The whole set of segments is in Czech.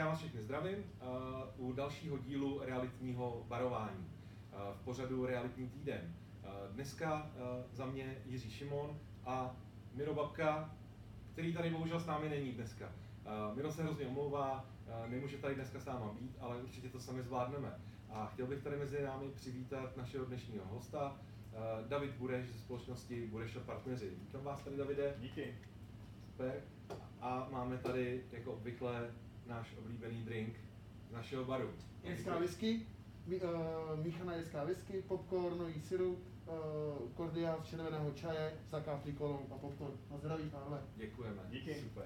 já vás všechny zdravím uh, u dalšího dílu realitního barování uh, v pořadu Realitní týden. Uh, dneska za mě Jiří Šimon a Miro Babka, který tady bohužel s námi není dneska. Miro se hrozně omlouvá, nemůže tady dneska s náma být, ale určitě to sami zvládneme. A chtěl bych tady mezi námi přivítat našeho dnešního hosta, David Bureš ze společnosti Bureš a partneři. Vítám vás tady, Davide. Díky. Super. A máme tady, jako obvykle, náš oblíbený drink z našeho baru. Jeská whisky, mi, uh, míchaná jeská whisky, popcornový syrup, uh, kordiál z červeného čaje, zakávlí kolou a popcorn. Na zdraví, pánové. Děkujeme. Díky. Super.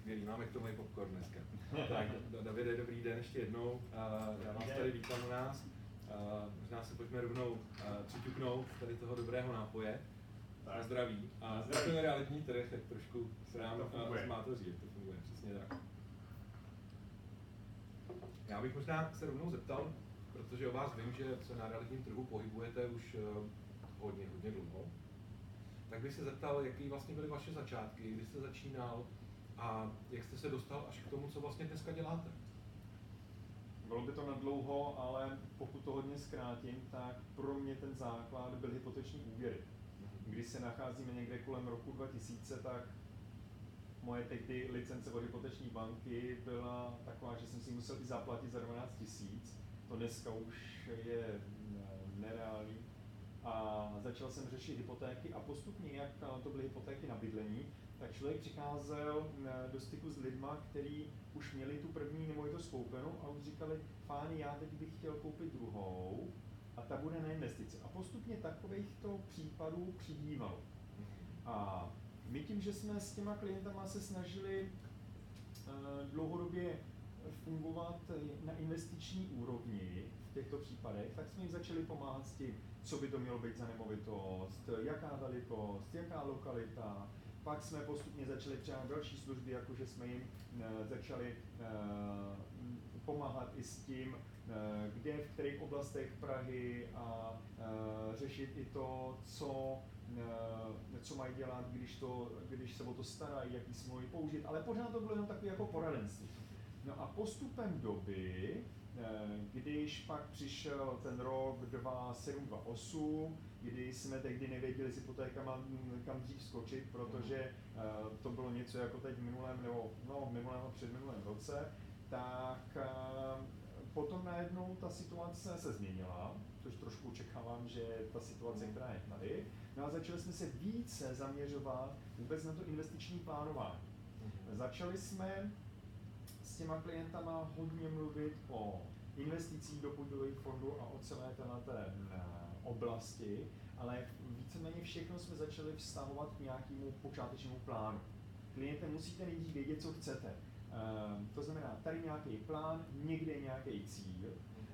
Skvělý, máme k tomu i popcorn dneska. tak, Davide, dobrý den ještě jednou. Uh, já vás tady vítám u nás. Uh, možná si pojďme rovnou uh, přiťuknout tady toho dobrého nápoje. Tak. Na zdraví. A zdraví. realitní trh, tak trošku se nám To funguje. uh, zmátoří, jak to funguje, přesně tak. Já bych možná se rovnou zeptal, protože o vás vím, že se na realitním trhu pohybujete už uh, hodně, hodně dlouho. Tak bych se zeptal, jaký vlastně byly vaše začátky, kdy jste začínal a jak jste se dostal až k tomu, co vlastně dneska děláte. Bylo by to na dlouho, ale pokud to hodně zkrátím, tak pro mě ten základ byl hypoteční úvěry. Když se nacházíme někde kolem roku 2000, tak moje tehdy licence od hypoteční banky byla taková, že jsem si musel i zaplatit za 12 tisíc. To dneska už je eh, nereálný. A začal jsem řešit hypotéky a postupně, jak to byly hypotéky na bydlení, tak člověk přicházel eh, do styku s lidma, kteří už měli tu první nemovitost koupenou a už říkali, páni, já teď bych chtěl koupit druhou a ta bude na investici. A postupně takovýchto případů přibývalo. A my tím, že jsme s těma klientama se snažili eh, dlouhodobě fungovat na investiční úrovni v těchto případech, tak jsme jim začali pomáhat s tím, co by to mělo být za nemovitost, jaká velikost, jaká lokalita. Pak jsme postupně začali přijámat další služby, jako že jsme jim eh, začali eh, pomáhat i s tím, kde, v kterých oblastech Prahy a řešit i to, co, co mají dělat, když, to, když se o to starají, jaký smlouvy použít, ale pořád to bylo jenom takové jako poradenství. No a postupem doby, eh, když pak přišel ten rok 2728, kdy jsme tehdy nevěděli s hypotékama, kam dřív skočit, protože eh, to bylo něco jako teď v minulém, nebo no, v minulém a předminulém roce, tak eh, potom najednou ta situace se změnila, což trošku očekávám, že ta situace, která je tady. No a začali jsme se více zaměřovat vůbec na to investiční plánování. Začali jsme s těma klientama hodně mluvit o investicích do podílových fondů a o celé této oblasti, ale víceméně všechno jsme začali vztahovat k nějakému počátečnímu plánu. Klientem musíte nejdřív vědět, co chcete. Ehm, To znamená, tady nějaký plán, někde nějaký cíl.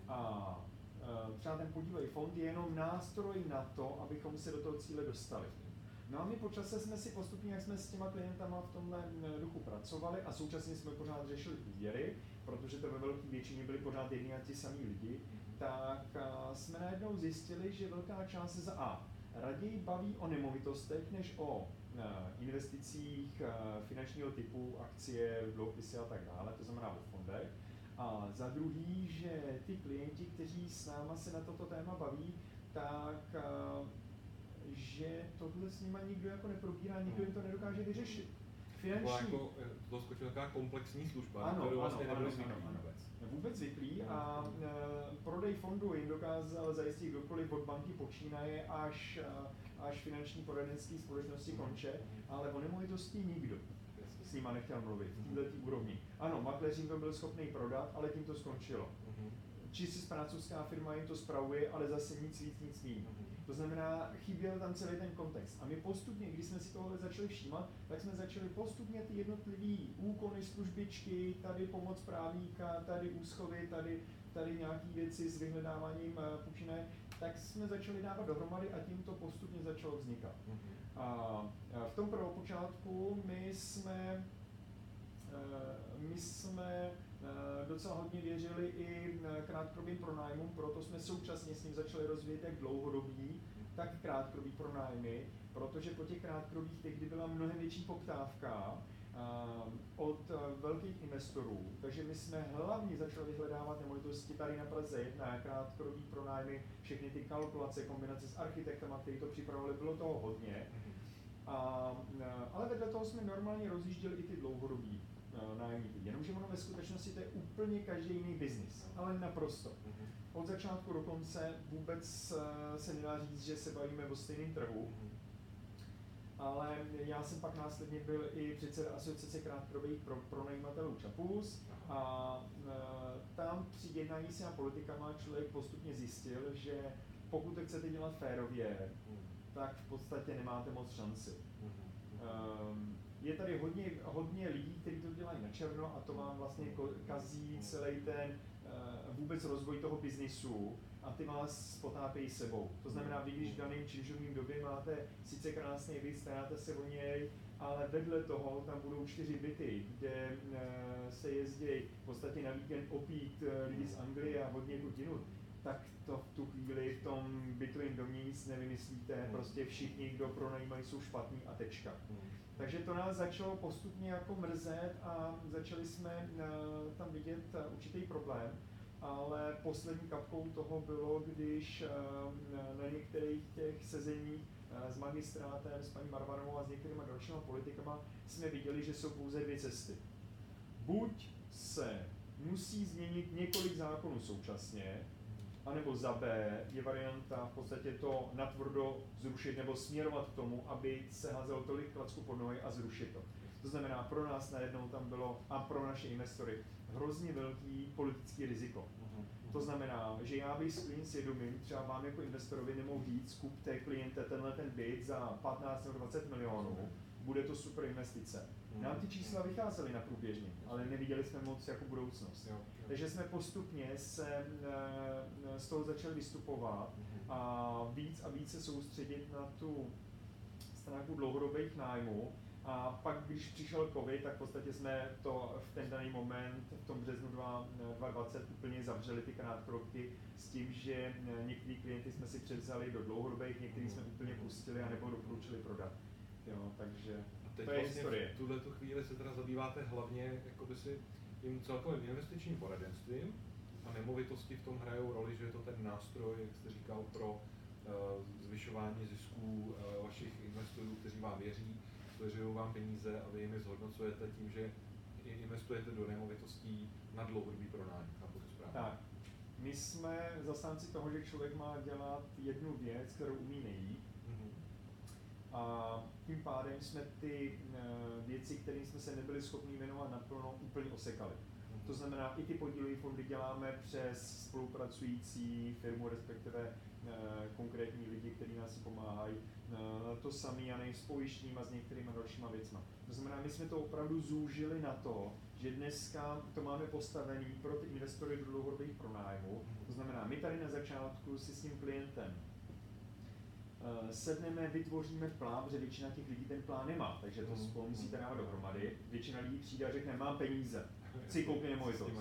A ehm, třeba ten podílový fond je jenom nástroj na to, abychom se do toho cíle dostali. No a my po čase jsme si postupně, jak jsme s těma klientama v tomhle mm, duchu pracovali a současně jsme pořád řešili úvěry, protože to ve velké většině byli pořád jedni a ti samí lidi, tak a, jsme najednou zjistili, že velká část se za A raději baví o nemovitostech než o investicích e, finančního typu, akcie, dluhopisy a tak dále, to znamená o fondech. A za druhý, že ty klienti, kteří s náma se na toto téma baví, tak a, že tohle s nima nikdo jako neprobírá, nikdo jim to nedokáže vyřešit. Finanční, jako, eh, to skočila taková komplexní služba, Ano, kterou ano, vlastně ano, ano, ano. vůbec. Vůbec zvyklý a e, prodej fondu jim dokázal zajistit kdokoliv od banky počínaje až, e, až finanční poradenské společnosti konče, ale o nemovitosti nikdo s nima nechtěl mluvit v této úrovni. Ano, makléř jim to byl schopný prodat, ale tím to skončilo. Mhm. Čistě francouzská firma jim to spravuje, ale zase nic víc, nic méně. To znamená, chyběl tam celý ten kontext. A my postupně, když jsme si tohle začali všímat, tak jsme začali postupně ty jednotlivé úkony, službičky, tady pomoc právníka, tady úschovy, tady, tady nějaké věci s vyhledáváním eh, počínaje, tak jsme začali dávat dohromady a tím to postupně začalo vznikat. Mhm. A v tom prvopočátku my jsme eh, my jsme docela hodně věřili i eh, krátkodobým pronájmům, proto jsme současně s ním začali rozvíjet jak dlouhodobý, tak krátkodobý pronájmy, protože po těch krátkodobých tehdy byla mnohem větší poptávka od velkých investorů. Takže my jsme hlavně začali vyhledávat nemovitosti tady na Praze 1, krátkodobý pronájmy, všechny ty kalkulace, kombinace s architektama, kteří to připravovali, bylo toho hodně. A, ale vedle toho jsme normálně rozjížděli i ty dlouhodobí nájemníky. Jenomže ono ve skutečnosti to je úplně každý jiný biznis, ale naprosto. Od začátku do konce vůbec se nedá říct, že se bavíme o stejném trhu. Ale já jsem pak následně byl i předseda asociace krátkodobých pro, pronajímatelů Čapus a e, tam při jednání s politikama člověk postupně zjistil, že pokud to chcete dělat férově, tak v podstatě nemáte moc šanci. Um, je tady hodně, hodně lidí, kteří to dělají na černo a to vám vlastně kazí celý ten uh, vůbec rozvoj toho biznisu a ty vás potápějí sebou. To znamená, vy když v daném činžovním době máte sice krásný byt, staráte se o něj, ale vedle toho tam budou čtyři byty, kde e, se jezdí v podstatě na víkend opít e, lidi z Anglie a hodně jinut, tak to v tu chvíli v tom bytovém domě nic nevymyslíte, hmm. prostě všichni, kdo pronajímají, jsou špatní a tečka. Hmm. Takže to nás začalo postupně jako mrzet a začali jsme uh, tam vidět uh, určitý problém ale poslední kapkou toho bylo, když eh, na některých těch sezeních eh, s magistrátem, s paní Marvanovou a s některými dalšími politikama jsme viděli, že jsou pouze dvě cesty. Buď se musí změnit několik zákonů současně, anebo za B je varianta v podstatě to natvrdo zrušit nebo směrovat k tomu, aby se házelo tolik klacku pod nohy a zrušit to. To znamená, pro nás najednou tam bylo a pro naše investory hrozně velký politický riziko. Uh-huh. To znamená, že já bych s klient svědomím, třeba vám jako investorovi nemohu říct, kupte kliente tenhle ten byt za 15 nebo 20 milionů, bude to super investice. Nám ty čísla vycházely na průběžně, ale neviděli jsme moc jako budoucnost. Takže jsme postupně se eh, z toho začali vystupovat uh-huh. a víc a víc se soustředit na tu stránku dlouhodobých nájmů, a pak, když přišel covid, tak v podstatě jsme to v ten daný moment, v tom březnu 2020, úplně zavřeli ty krátkodobky s tím, že eh, některý klienty jsme si převzali do dlouhodobých, některý jsme úplně pustili a nebo doporučili prodat. Jo, takže teď to je vlastně historie. V tuhle tu chvíli se teda zabýváte hlavně jakoby si tím celkovým investičním poradenstvím a nemovitosti v tom hrajou roli, že je to ten nástroj, jak jste říkal, pro uh, zvyšování zisků uh, vašich investorů, kteří vám věří svěřují vám peníze a vy jim zhodnocujete tím, že investujete do nemovitostí na dlouhodobý pronájem. Tak, my jsme zastánci toho, že člověk má dělat jednu věc, kterou umí nejlíp. A tím pádem jsme ty uh, věci, kterým jsme se nebyli schopni věnovat naplno, úplně osekali. Mm-hmm. To znamená, i ty podílové fondy děláme přes spolupracující firmu, respektive uh, konkrétní lidi, kteří nás pomáhají Eh, to samé a nej s pojištním a s některými dalšíma věcmi. To znamená, my jsme to opravdu zúžili na to, že dneska to máme postavený pro ty investory do dlouhodobých pronájmů. To znamená, my tady na začátku si s tím klientem sedneme, vytvoříme plán, protože většina těch lidí ten plán nemá, takže to spolu musíte dávat dohromady. Většina lidí přijde a řekne, mám peníze, chci koupit nemovitost.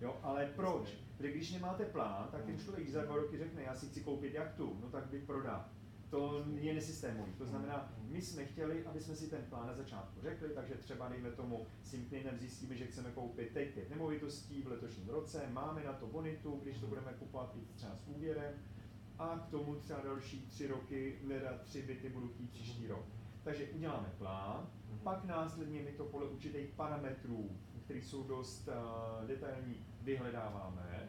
Jo, ale proč? Protože když nemáte plán, tak ten člověk za dva roky řekne, já si chci koupit jachtu, no tak bych prodá to je nesystémový. To znamená, my jsme chtěli, aby jsme si ten plán na začátku řekli, takže třeba dejme tomu s zjistíme, že chceme koupit teď pět nemovitostí v letošním roce, máme na to bonitu, když to budeme kupovat i třeba s úvěrem a k tomu třeba další tři roky, teda tři byty budu chtít příští rok. Takže uděláme plán, pak následně my to podle určitých parametrů, které jsou dost uh, detailní, vyhledáváme.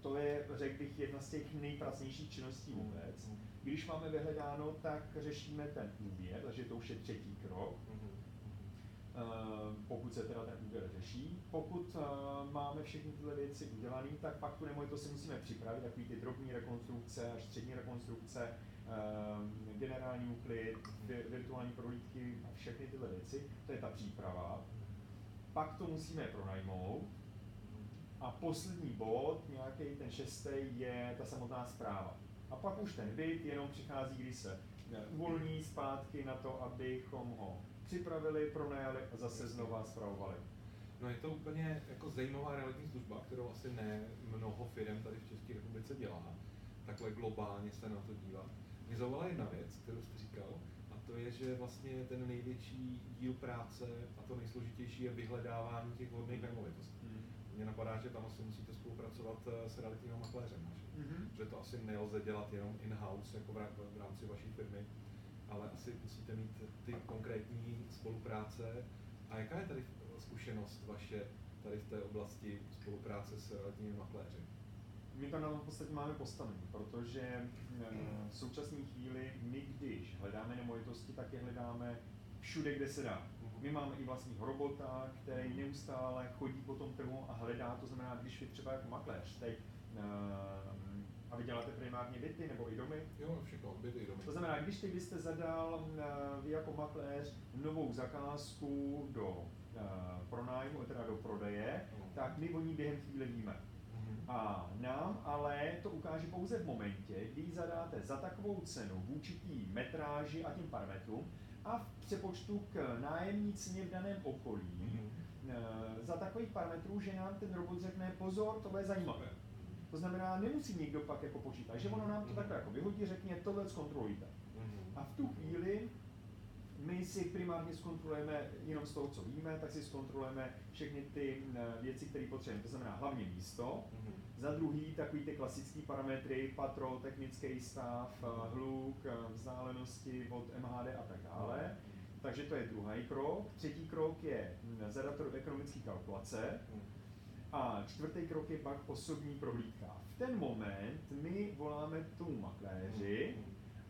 To je, řekl bych, jedna z těch nejpracnějších činností vůbec. Když máme vyhledáno, tak řešíme ten úvěr, takže to už je třetí krok. Uh, pokud se teda ten úvěr řeší. Pokud uh, máme všechny tyhle věci udělané, tak pak tu nemovitost si musíme připravit, takový ty drobné rekonstrukce až střední rekonstrukce, uh, generální úklid, virtuální prohlídky a všechny tyhle věci, to je ta příprava. Pak to musíme pronajmout. A poslední bod, nějaký ten šestý, je ta samotná zpráva. A pak už ten byt jenom přichází, když se eh, uvolní zpátky na to, abychom ho připravili, pronajali a zase znova zpravovali. No je to úplně jako zajímavá realitní služba, kterou asi ne mnoho firm tady v České republice dělá. Takhle globálně se na to dívat. Mě zaujala jedna věc, kterou jste říkal, a to je, že vlastně ten největší díl práce a to nejsložitější je vyhledávání těch vhodných nemovitostí. Mm. Mně napadá, že tam asi musíte spolupracovat eh, s realitním makléřem, že? Mm-hmm. že to asi nelze dělat jenom in-house jako v rámci vaší firmy, ale asi musíte mít ty konkrétní spolupráce. A jaká je tady zkušenost vaše tady v té oblasti spolupráce s realitními makléři? My to na v podstatě máme postavené, protože eh, v současné chvíli my, když hledáme nemovitosti, tak je hledáme všude, kde se dá. Mhm. My máme i vlastního robota, který neustále chodí po tom trhu a hledá, to znamená, když vy třeba jako makléř teď uh, a vy děláte primárně byty nebo i domy? Jo, všechno, byty i domy. To znamená, když teď byste zadal uh, vy jako makléř novou zakázku do uh, pronájmu, teda do prodeje, uh tak my o ní během chvíle víme. A nám ale to ukáže pouze v momentě, kdy ji zadáte za takovou cenu v určitý metráži a tím parametrům a v přepočtu k nájemní ceně v daném okolí mm-hmm. za takových parametrů, že nám ten robot řekne pozor, to je zajímavé. To znamená, nemusí někdo pak jako počítat, že ono nám to takhle jako vyhodí, řekne, tohle zkontrolujte. Mhm. A v tu chvíli my si primárně zkontrolujeme jenom z toho, co víme, tak si zkontrolujeme všechny ty eh, věci, které potřebujeme. To znamená hlavně místo, mm-hmm. za druhý takový ty klasické parametry, patro, technický stav, mm-hmm. hluk, eh, vzdálenosti od MHD a tak dále. Mm-hmm. Takže to je druhý krok. Třetí krok je zadat ekonomické kalkulace. Mm-hmm. A čtvrtý krok je pak osobní prohlídka. V ten moment my voláme tomu makléři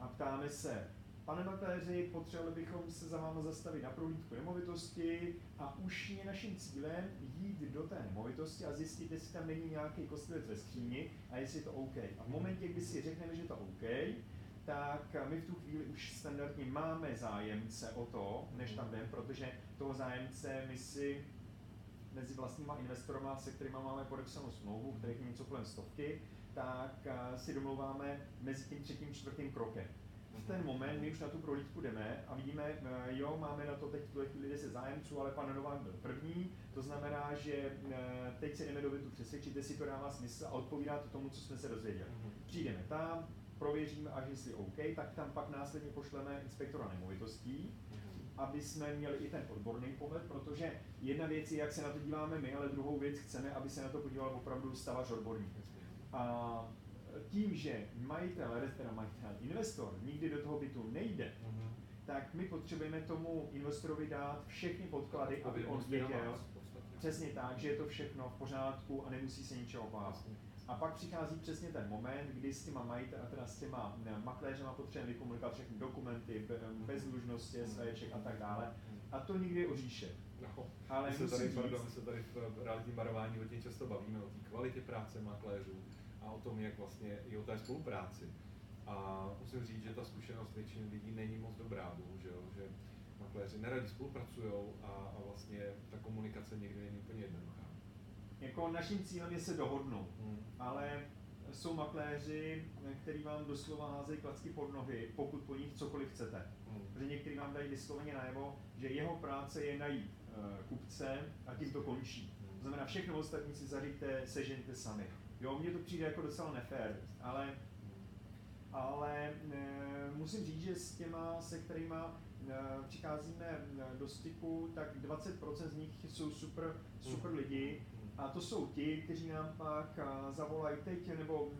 a ptáme se, Pane makléři, potřebovali bychom se za váma zastavit na prohlídku nemovitosti a už je naším cílem jít do té nemovitosti a zjistit, jestli tam není nějaký kostlivec ve skříni a jestli je to OK. A v momentě, kdy si řekneme, že to OK, tak my v tu chvíli už standardně máme zájemce o to, než tam jdem, protože toho zájemce my si mezi vlastníma investorama, se kterými máme podepsanou smlouvu, kterých je něco kolem stovky, tak si domlouváme mezi tím třetím, čtvrtým krokem v ten moment my už na tu prohlídku jdeme a vidíme, eh, jo, máme na to teď tuhle chvíli 10 zájemců, ale pan Novák byl první, to znamená, že eh, teď se jdeme do bytu přesvědčit, jestli to dává smysl a odpovídá to tomu, co jsme se dozvěděli. Mhm. Přijdeme tam, prověříme, až jestli OK, tak tam pak následně pošleme inspektora nemovitostí, mhm. Aby jsme měli i ten odborný pohled, protože jedna věc je, jak se na to díváme my, ale druhou věc chceme, aby se na to podíval opravdu stavař odborník. A tím, že majitel, respektive majitel, investor nikdy do toho bytu nejde, mm-hmm. tak my potřebujeme tomu investorovi dát všechny podklady, aby on věděl, přesně tak, že je to všechno v pořádku a nemusí se ničeho bát. A pak přichází přesně ten moment, kdy s těma majiteli, teda s těma makléřema potřebujeme vykomunikovat všechny dokumenty, bezlužnosti, mhm. SVček a tak dále. A to nikdy je oříšek. No, Ale my se, tady, pardon, my se tady v realitním varování hodně často bavíme o té kvalitě práce makléřů, a o tom, jak vlastně i o té spolupráci. A musím říct, že ta zkušenost většiny lidí není moc dobrá, bohužel, že makléři neradi spolupracují a, a vlastně ta komunikace někdy není úplně jednoduchá. Jako naším cílem je se dohodnout, hmm. ale jsou makléři, který vám doslova házejí klacky pod nohy, pokud po nich cokoliv chcete. Hmm. Protože někteří vám dají vysloveně najevo, že jeho práce je najít uh, kupce a tím to končí. Hmm. To znamená, všechno ostatní si zaříďte, sežeňte sami. Jo, mně to přijde jako docela nefér, ale, ale e, musím říct, že s těma, se kterými e, přicházíme e, do styku, tak 20% z nich jsou super, super lidi, a to jsou ti, kteří nám pak zavolají teď nebo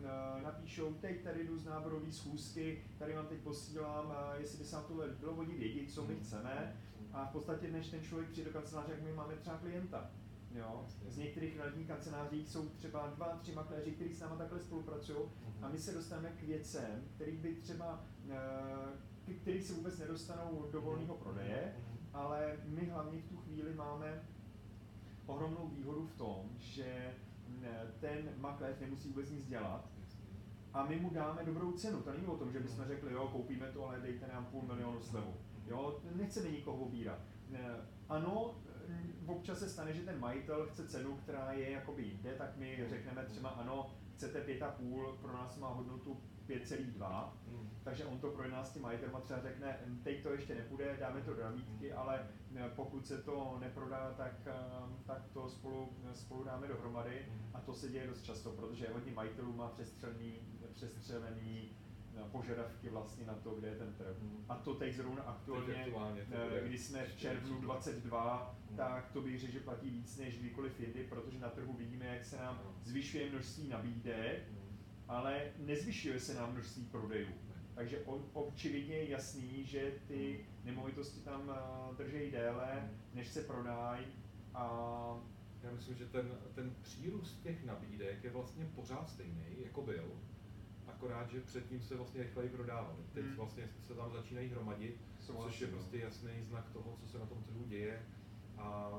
napíšou, teď tady jdu z náborové schůzky, tady vám teď posílám, jestli by se nám tohle bylo oni vědět, co my chceme. A v podstatě, než ten člověk přijde do kanceláře, jak my máme třeba klienta. Jo? Z některých realitních kanceláří jsou třeba dva, tři makléři, kteří s námi takhle spolupracují a my se dostaneme k věcem, který by třeba, který se vůbec nedostanou do volného prodeje, ale my hlavně v tu chvíli máme ohromnou výhodu v tom, že eh, ten makléř nemusí vůbec nic dělat, a my mu dáme dobrou cenu. To není o tom, že bychom řekli, jo, koupíme to, ale dejte nám půl milionu slevu. Jo, nechceme nikoho obírat. Eh, ano, občas se stane, že ten majitel chce cenu, která je jakoby jinde, tak my řekneme třeba ano, chcete 5,5, pro nás má hodnotu 5,2, mm. takže on to pro nás s tím majitelem třeba řekne, hm, teď to ještě nepůjde, dáme to do nabídky, mm. ale hm, pokud se to neprodá, tak, hm, tak to spolu, spolu dáme dohromady mm. a to se děje dost často, protože hodně majitelů má přestřelený, přestřelený požadavky vlastně na to, kde je ten trh. Hmm. A to teď zrovna aktuálně, Teď aktuálně eh, když jsme v červnu příklad. 22, Hmm. tak to bych řekl, že platí víc než kdykoliv jindy, protože na trhu vidíme, jak se nám Ano. zvyšuje množství nabídek, Hmm. ale nezvyšuje se nám množství prodejů. Takže očividně je jasný, že ty nemovitosti tam eh, držejí déle, Hmm. než se prodají a Já myslím, že ten, ten přírůst těch nabídek je vlastně pořád stejný, jako byl, akorát, že předtím se vlastně rychleji prodávali. Teď Hmm. vlastně se tam začínají hromadit, Souhlasím, což je no. prostě jasný znak toho, co se na tom trhu děje. A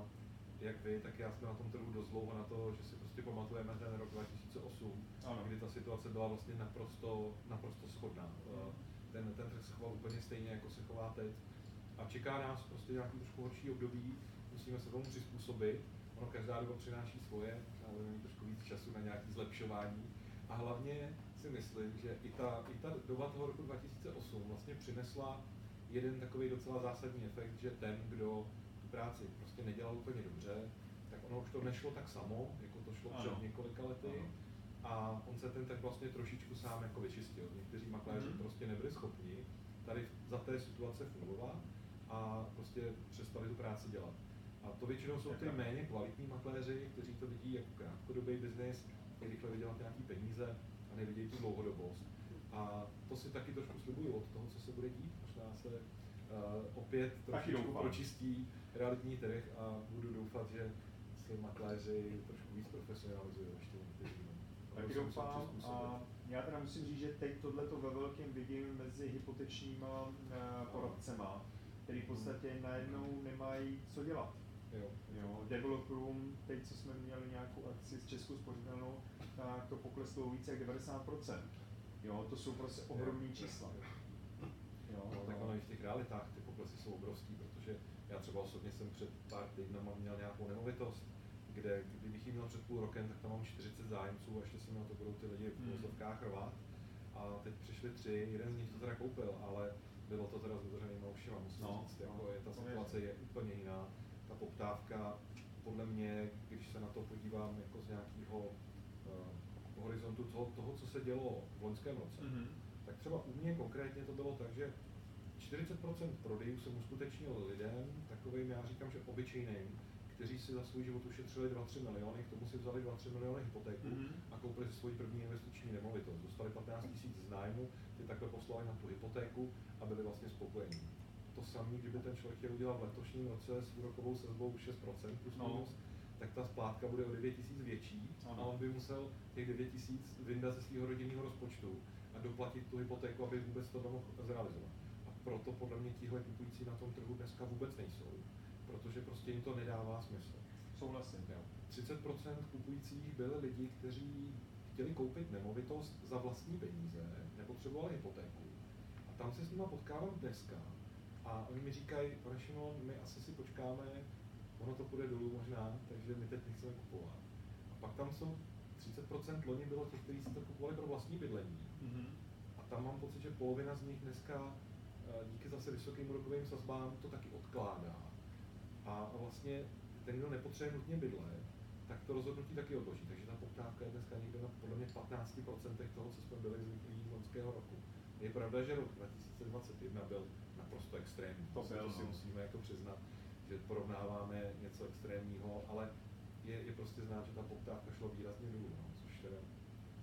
jak vy, tak já jsme na tom trhu dost dlouho na to, že si prostě pamatujeme ten rok 2008, Ano. kdy ta situace byla vlastně naprosto, naprosto shodná. Eh, Ten, ten trh se choval úplně stejně, jako se chová teď. A čeká nás prostě nějaký trošku horší období, musíme se tomu přizpůsobit. Ono každá doba přináší svoje, ale budeme mít trošku víc času na nějaké zlepšování. Myslím, že i ta, i ta doba toho roku 2008 vlastně přinesla jeden takový docela zásadní efekt, že ten, kdo tu práci prostě nedělal úplně dobře, tak ono už to nešlo tak samo, jako to šlo Ano. před několika lety. Ano. A on se ten tak vlastně trošičku sám jako vyčistil. Někteří makléři Mhm. prostě nebyli schopni tady za té situace fungovat a prostě přestali tu práci dělat. A to většinou jsou ty Tak. méně kvalitní makléři, kteří to vidí jako krátkodobý biznis, rychle vydělat nějaký peníze a nevidějí tu dlouhodobost. A to si taky trošku slibuju od toho, co se bude dít. Možná se uh, opět trošičku pročistí realitní trh a budu doufat, že se makléři trošku víc profesionalizují ještě někteří. Taky doufám a já teda musím říct, že teď tohleto ve velkém vidím mezi hypotečníma eh, poradcema, který v podstatě najednou nemají co dělat. Jo. Jo, developerům, teď co jsme měli nějakou akci s Českou spořitelnou, tak to pokleslo více jak 90%. Jo, to jsou prostě ohromný čísla. Jo, No, tak ono i v těch realitách ty poklesy jsou obrovský, protože já třeba osobně jsem před pár týdnama měl nějakou nemovitost, kde kdybych ji měl před půl rokem, tak tam mám 40 zájemců a ještě se na to budou ty lidi v Hmm. úvozovkách rvát. A teď přišli tři, jeden z nich to teda koupil, ale bylo to teda s otevřenýma ušima, musím No, říct, jako no, je, ta situace je úplně jiná. Ta poptávka, podle mě, když se na to podívám jako z nějakého uh, horizontu toho, toho, co se dělo v loňském roce, Mhm. tak třeba u mě konkrétně to bylo tak, že 40% prodejů jsem uskutečnil lidem, takovým já říkám, že obyčejným, kteří si za svůj život ušetřili 2-3 miliony, k tomu si vzali 2-3 miliony hypotéku Mhm. a koupili si svoji první investiční nemovitost. Dostali 15 000 z nájmu, ty takhle poslali na tu hypotéku a byli vlastně spokojení. To samé, kdyby ten člověk chtěl udělat v letošním roce s úrokovou sazbou 6% plus No. minus, tak ta splátka bude o 9 000 větší Ano. a on by musel těch 9 000 vyndat ze svého rodinného rozpočtu a doplatit tu hypotéku, aby vůbec to mohl zrealizovat. A proto podle mě tihle kupující na tom trhu dneska vůbec nejsou, protože prostě jim to nedává smysl. Souhlasím. Jo. 30% kupujících byli lidi, kteří chtěli koupit nemovitost za vlastní peníze, nepotřebovali hypotéku. A tam se s nimi potkávám dneska. A oni mi říkají, Šimon, my asi si počkáme, ono to půjde dolů možná, takže my teď nechceme kupovat. A pak tam jsou 30% loni bylo těch, kteří si to kupovali pro vlastní bydlení. Mhm. A tam mám pocit, že polovina z nich dneska eh, díky zase vysokým úrokovým sazbám to taky odkládá. A vlastně ten, kdo nepotřebuje nutně bydlet, tak to rozhodnutí taky odloží. Takže ta poptávka je dneska někde na podle mě 15% toho, co jsme byli zvyklí z loňského roku. Je pravda, že rok 2021 byl naprosto extrémní. To byl, to si no. musíme jako přiznat, že porovnáváme něco extrémního, ale je, je prostě znát, že ta poptávka šla výrazně dolů, no, což teda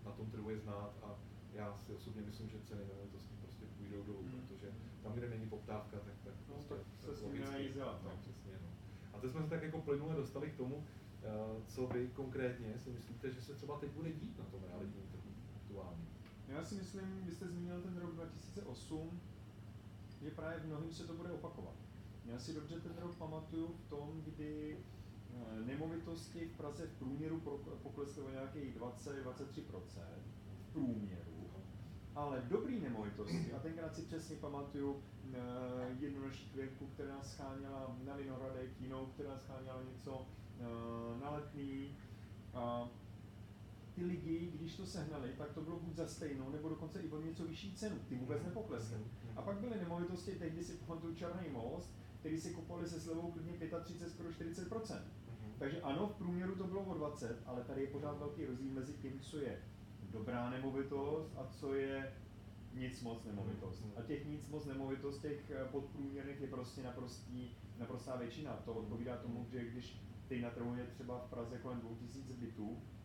na tom trhu je znát a já si osobně myslím, že ceny nemovitostí prostě půjdou dolů, Mm. protože tam, kde není poptávka, tak, tak, No, prostě, tak se s tím nic dělat, no. No, přesně, no. A teď jsme se tak jako plynule dostali k tomu, eh, co vy konkrétně si myslíte, že se třeba teď bude dít na tom realitním trhu aktuálně. Já si myslím, vy jste zmínil ten rok 2008, že právě v mnohým se to bude opakovat. Já si dobře ten rok pamatuju v tom, kdy eh, nemovitosti v Praze v průměru poklesly o nějakých 20-23% v průměru, ale dobrý nemovitosti, a tenkrát si přesně pamatuju eh, jednu naší klientku, která scháněla na Vinohradech, jinou, která scháněla něco eh, na letný, a ty lidi, když to sehnali, tak to bylo buď za stejnou, nebo dokonce i o něco vyšší cenu. Ty vůbec nepoklesly. Mhm. A pak byly nemovitosti, tehdy si pamatuju Černý most, který si kupovali se slevou klidně 35, skoro 40 Mhm. Takže ano, v průměru to bylo o 20, ale tady je pořád velký rozdíl mezi tím, co je dobrá nemovitost a co je nic moc nemovitost. A těch nic moc nemovitost, těch eh, podprůměrných je prostě naprostý, naprostá většina. To odpovídá tomu, že když teď na trhu je třeba v Praze kolem 2000 bytů, Mhm.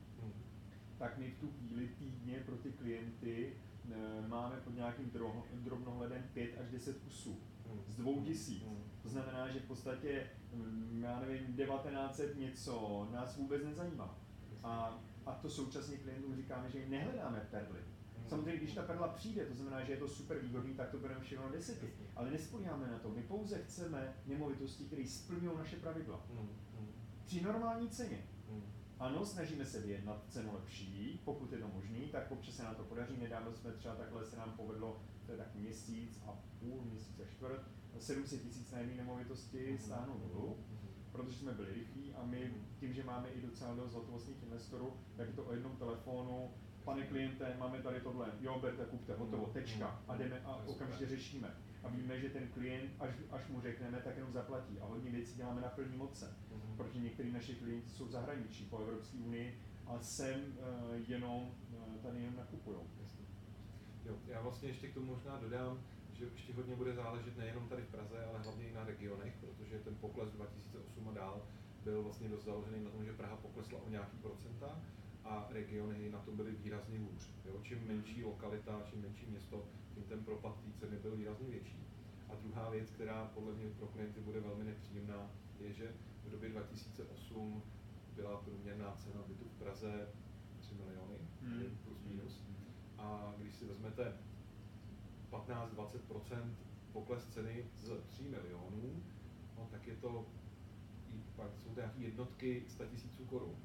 Tak my v tu chvíli týdně pro ty klienty eh, máme pod nějakým dro- drobnohledem 5 až 10 kusů z 2000. Mhm. To znamená, že v podstatě, mm, já nevím, 1900 něco nás vůbec nezajímá. A, a to současně klientům říkáme, že jim nehledáme perly. Mhm. Samozřejmě, když ta perla přijde, to znamená, že je to super výhodný, tak to bereme všechno na deseti. Ale nespolíháme na to. My pouze chceme nemovitosti, které splňují naše pravidla. Při normální ceně. Ano, snažíme se vyjednat cenu lepší, pokud je to možný, tak občas se nám to podaří. Nedávno jsme třeba takhle se nám povedlo, to je tak měsíc a půl, měsíc a čtvrt, 700 tisíc na jedné nemovitosti Mhm. stáhnout dolů, Mhm. protože jsme byli rychlí a my tím, že máme i docela dost hotovostních investorů, tak je to o jednom telefonu, pane kliente, máme tady tohle, jo, berte, kupte, hotovo, tečka a jdeme a okamžitě řešíme. A víme, že ten klient, až, až mu řekneme, tak jenom zaplatí. A hodně věcí děláme na plný moce Mhm. protože některý naši klienti jsou v zahraničí po Evropské unii a sem uh, jenom uh, tady jenom nakupují. Jo, já vlastně ještě k tomu možná dodám, že ještě hodně bude záležet nejenom tady v Praze, ale hlavně i na regionech, protože ten pokles 2008 a dál byl vlastně dost založený na tom, že Praha poklesla o nějaký procenta a regiony na tom byly výrazně hůř. Jo? Čím menší lokalita, čím menší město, tím ten propad té ceny byl výrazně větší. A druhá věc, která podle mě pro klienty bude velmi nepříjemná, je, že v době 2008 byla průměrná cena bytu v Praze 3 miliony, Hmm. plus minus. A když si vezmete 15-20% pokles ceny z 3 milionů, no, tak je to, i pak jsou to nějaké jednotky 100 tisíců korun.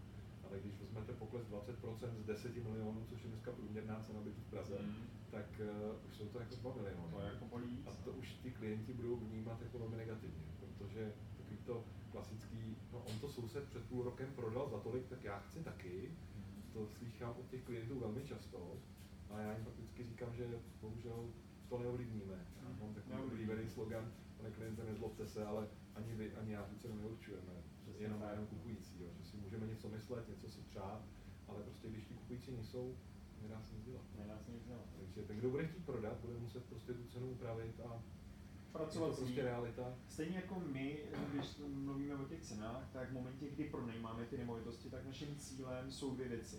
Ale když vezmete pokles 20% z 10 milionů, což je dneska průměrná cena bytu v Praze, Mm. tak uh, už jsou to jako 2 miliony. To jako bolí A to už ty klienti budou vnímat jako velmi negativně, protože takový to klasický, no on to soused před půl rokem prodal za tolik, tak já chci taky. To slychám od těch klientů velmi často a já jim pak vždycky říkám, že bohužel to neovlivníme. Já mám takový oblíbený slogan, pane kliente, nezlobte se, ale ani vy, ani já tu cenu neurčujeme. Jenom, tak. jenom kupující, jo. že si můžeme něco myslet, něco si přát, ale prostě když ti kupující nejsou, nedá se nic dělat. Nedá se nic dělat. Takže ten, kdo bude chtít prodat, bude muset prostě tu cenu upravit a Pracovat s prostě realita. Stejně jako my, když mluvíme o těch cenách, tak v momentě, kdy pronajímáme ty nemovitosti, tak naším cílem jsou dvě věci.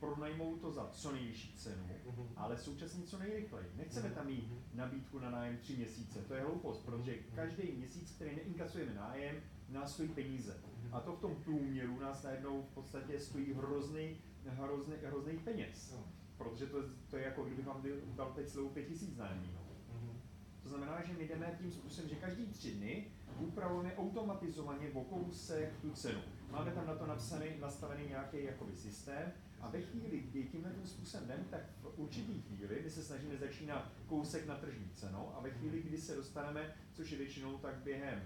Pronajmout to za co nejvyšší cenu, Mhm. ale současně co nejrychleji. Nechceme tam mít Mhm. nabídku na nájem tři měsíce. To je hloupost, protože Mhm. každý měsíc, který neinkasujeme nájem, nás stojí peníze. A to v tom průměru nás najednou v podstatě stojí hrozný, hrozný, hrozný peněz. No. Protože to, to je jako kdybych vám dal- teď celou pět tisíc nájemního. Mhm. To znamená, že my jdeme tím způsobem, že každý tři dny upravujeme automatizovaně o kousek tu cenu. Máme tam na to napsaný, nastavený nějaký jakoby systém a ve chvíli, kdy tímhle tím způsobem jdeme, tak v určitý chvíli my se snažíme začínat kousek na tržní cenou a ve chvíli, kdy se dostaneme, což je většinou tak během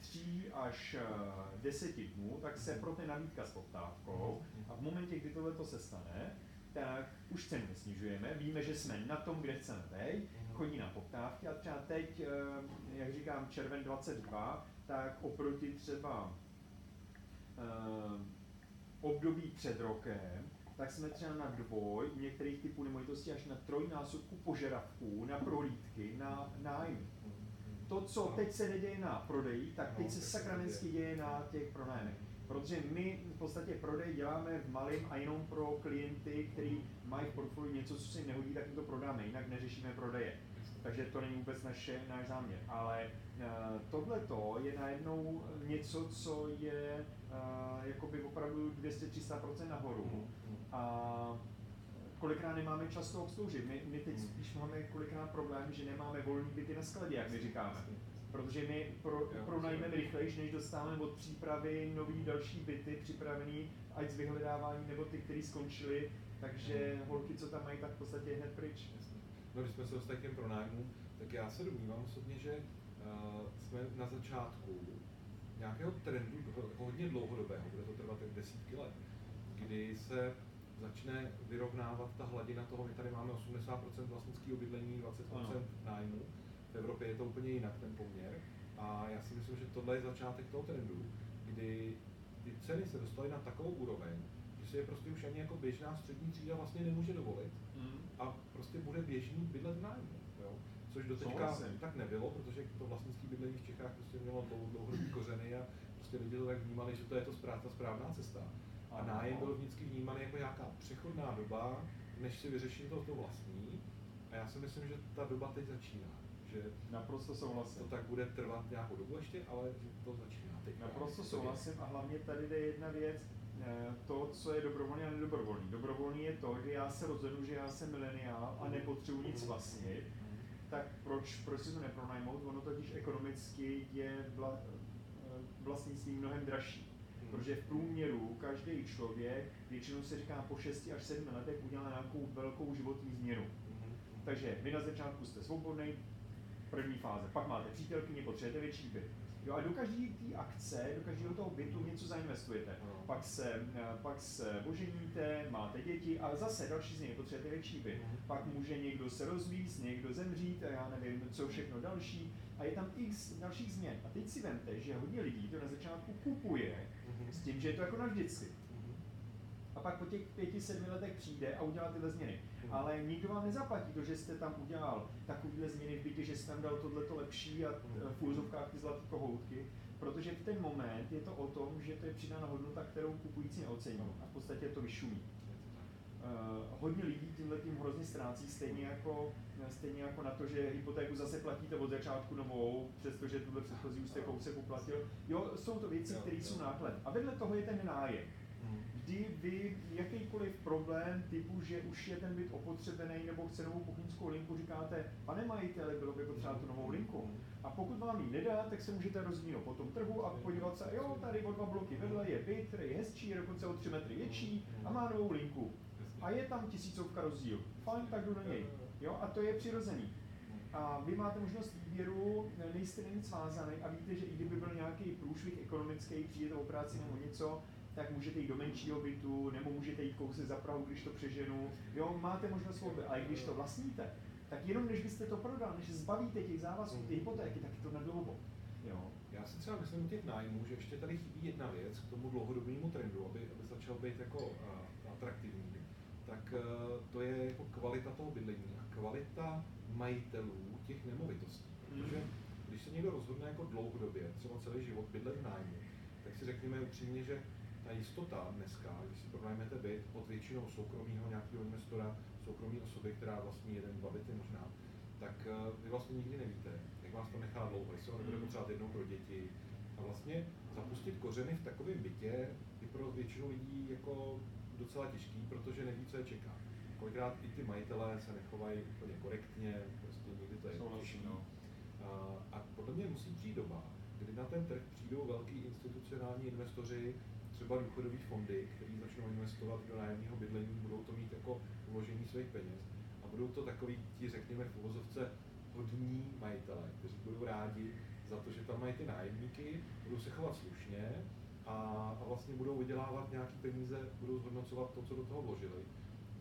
tří až eh, deseti dnů, tak se protne nabídka s poptávkou a v momentě, kdy tohle se stane, tak už cenu nesnižujeme, víme, že jsme na tom, kde chceme být, chodí na poptávky a třeba teď, eh, jak říkám, červen 22, tak oproti třeba eh, období před rokem, tak jsme třeba na dvoj, u některých typů nemovitostí až na trojnásobku požadavků na prohlídky, na nájmy. To, co teď se neděje na prodeji, tak teď No, se tak se sakramensky děje. na těch pronájmech. Protože my v podstatě prodej děláme v malém a jenom pro klienty, kteří mají v portfoliu něco, co se jim nehodí, tak jim to prodáme, jinak neřešíme prodeje. Takže to není vůbec naše, náš záměr. Ale uh, tohle je najednou něco, co je uh, jakoby opravdu 200-300% nahoru. A kolikrát nemáme čas to obsloužit. My, my teď Hmm. spíš máme kolikrát problém, že nemáme volný byty na skladě, jak my říkáme. Protože my pro, Jo, pronajmeme rychlejš, než dostáváme od přípravy nový další byty připravený, ať z vyhledávání, nebo ty, které skončily. Takže Hmm. holky, co tam mají, tak v podstatě hned pryč. No, když jsme se dostali k těm pronájmům, tak já se domnívám osobně, že uh, jsme na začátku nějakého trendu ho- hodně dlouhodobého, bude to trvat jen desítky let, kdy se začne vyrovnávat ta hladina toho, my tady máme 80% vlastnického bydlení, 20% Ano. nájmu, v Evropě je to úplně jinak ten poměr a já si myslím, že tohle je začátek toho trendu, kdy ty ceny se dostaly na takovou úroveň, že si je prostě už ani jako běžná střední třída vlastně nemůže dovolit, a prostě bude běžný bydlet v nájmu. Jo? Což do teďka tak nebylo, protože to vlastnický bydlení v Čechách prostě mělo dlouhodobý kořeny a prostě lidi to tak vnímali, že to je to správná cesta. A nájem byl vždycky vnímaný jako nějaká přechodná doba, než si vyřeším to, to vlastní. A já si myslím, že ta doba teď začíná. Že Naprosto souhlasím. To tak bude trvat nějakou dobu ještě, ale to začíná teď. Naprosto souhlasím a hlavně tady jde jedna věc, eh, to, co je dobrovolný a nedobrovolný. Dobrovolný je to, že já se rozhodnu, že já jsem mileniál a nepotřebuji nic vlastnit, tak proč, proč si to nepronajmout? Ono totiž ekonomicky je vla, eh, vlastnictví mnohem dražší. Protože v průměru každý člověk, většinou se říká po 6 až 7 letech, udělá nějakou velkou životní změnu. Takže vy na začátku jste svobodný, první fáze, pak máte přítelkyni, potřebujete větší byt. Jo, a do každé té akce, do každého toho bytu něco zainvestujete. No. Pak, se, eh, pak se oženíte, máte děti, ale zase další z nich potřebujete větší byt. Mm. Pak může někdo se rozvíjet, někdo zemřít, a já nevím, co všechno další. A je tam x dalších změn. A teď si vemte, že hodně lidí to na začátku kupuje mm. s tím, že je to jako navždycky. Mm. A pak po těch pěti, sedmi letech přijde a udělá tyhle změny. Mm. Ale nikdo vám nezaplatí to, že jste tam udělal takovéhle změny v bytě, že jste tam dal tohleto lepší a mm. v úzovkách ty zlaté kohoutky, protože v ten moment je to o tom, že to je přidána hodnota, kterou kupující neocení a v podstatě to vyšumí. Uh, hodně lidí tímhle tím hrozně ztrácí, stejně jako, stejně jako na to, že hypotéku zase platíte od začátku novou, přestože tuhle předchozí už jste kousek uplatil. Jo, jsou to věci, které jsou náklad. A vedle toho je ten nájem kdy vy jakýkoliv problém typu, že už je ten byt opotřebený nebo chce novou kuchyňskou linku, říkáte, pane majiteli, bylo by potřeba tu novou linku. A pokud vám ji nedá, tak se můžete rozvíjet po tom trhu a podívat se, jo, tady o dva bloky vedle je byt, který je hezčí, je dokonce o 3 metry větší a má novou linku. A je tam tisícovka rozdíl. Fajn, tak jdu na něj. Jo, a to je přirozený. A vy máte možnost výběru, nejste nic vázaný a víte, že i kdyby byl nějaký průšvih ekonomický, přijde o práci nebo něco, tak můžete jít do menšího bytu, nebo můžete jít kousek za Prahu, když to přeženu. Jo, máte možnost volby, ale když to vlastníte, tak jenom než byste to prodal, než zbavíte těch závazků, ty hypotéky, tak je to na dlouho. Jo. Já si třeba myslím u těch nájmů, že ještě tady chybí jedna věc k tomu dlouhodobému trendu, aby, aby začal být jako uh, atraktivní. Tak uh, to je jako kvalita toho bydlení a kvalita majitelů těch nemovitostí. Protože když se někdo rozhodne jako dlouhodobě, třeba celý život bydlet v nájmu, tak si řekněme upřímně, že ta jistota dneska, když si pronajmete byt od většinou soukromého nějakého investora, soukromé osoby, která vlastní jeden, dva byty možná, tak uh, vy vlastně nikdy nevíte, jak vás to nechá dlouho, jestli ho nebude hmm. potřebovat jednou pro děti. A vlastně zapustit kořeny v takovém bytě je pro většinu lidí jako docela těžký, protože neví, co je čeká. Kolikrát i ty majitelé se nechovají úplně korektně, prostě někdy to je těžší. No. A podle mě musí přijít doba, kdy na ten trh přijdou velký institucionální investoři, třeba důchodové fondy, které začnou investovat do nájemního bydlení, budou to mít jako uložení svých peněz a budou to takový ti, řekněme, v uvozovce hodní majitele, kteří budou rádi za to, že tam mají ty nájemníky, budou se chovat slušně a, vlastně budou vydělávat nějaké peníze, budou zhodnocovat to, co do toho vložili.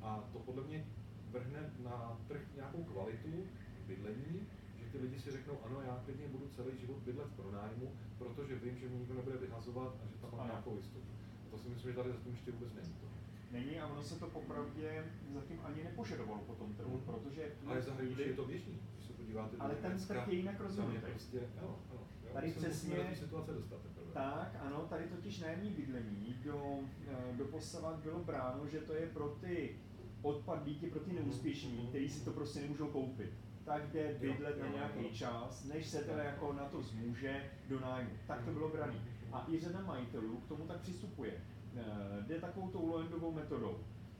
A to podle mě vrhne na trh nějakou kvalitu bydlení, že ty lidi si řeknou, ano, já klidně budu celý život bydlet pro nájmu, protože vím, že mě nikdo nebude vyhazovat a že tam mám nějakou jistotu. A to si myslím, že tady zatím ještě vůbec není to. Není a ono se to popravdě zatím ani nepožadovalo po tom trhu, mm. protože... Ale zahraničí je to běžný, když se podíváte Ale ten trh je jinak rozhodnutý. Prostě, jo, jo, jo, tady přesně, situace dostat. Tak, ano, tady totiž nájemní bydlení do, eh, do posavat bylo bráno, že to je pro ty odpadlíky, pro ty neúspěšní, mm. kteří si to prostě nemůžou koupit tak jde bydlet na nějaký čas, než se teda jako na to zmůže do nájmu. Tak to bylo braný. A i řada majitelů k tomu tak přistupuje. Eh, jde takovou tou low metodou.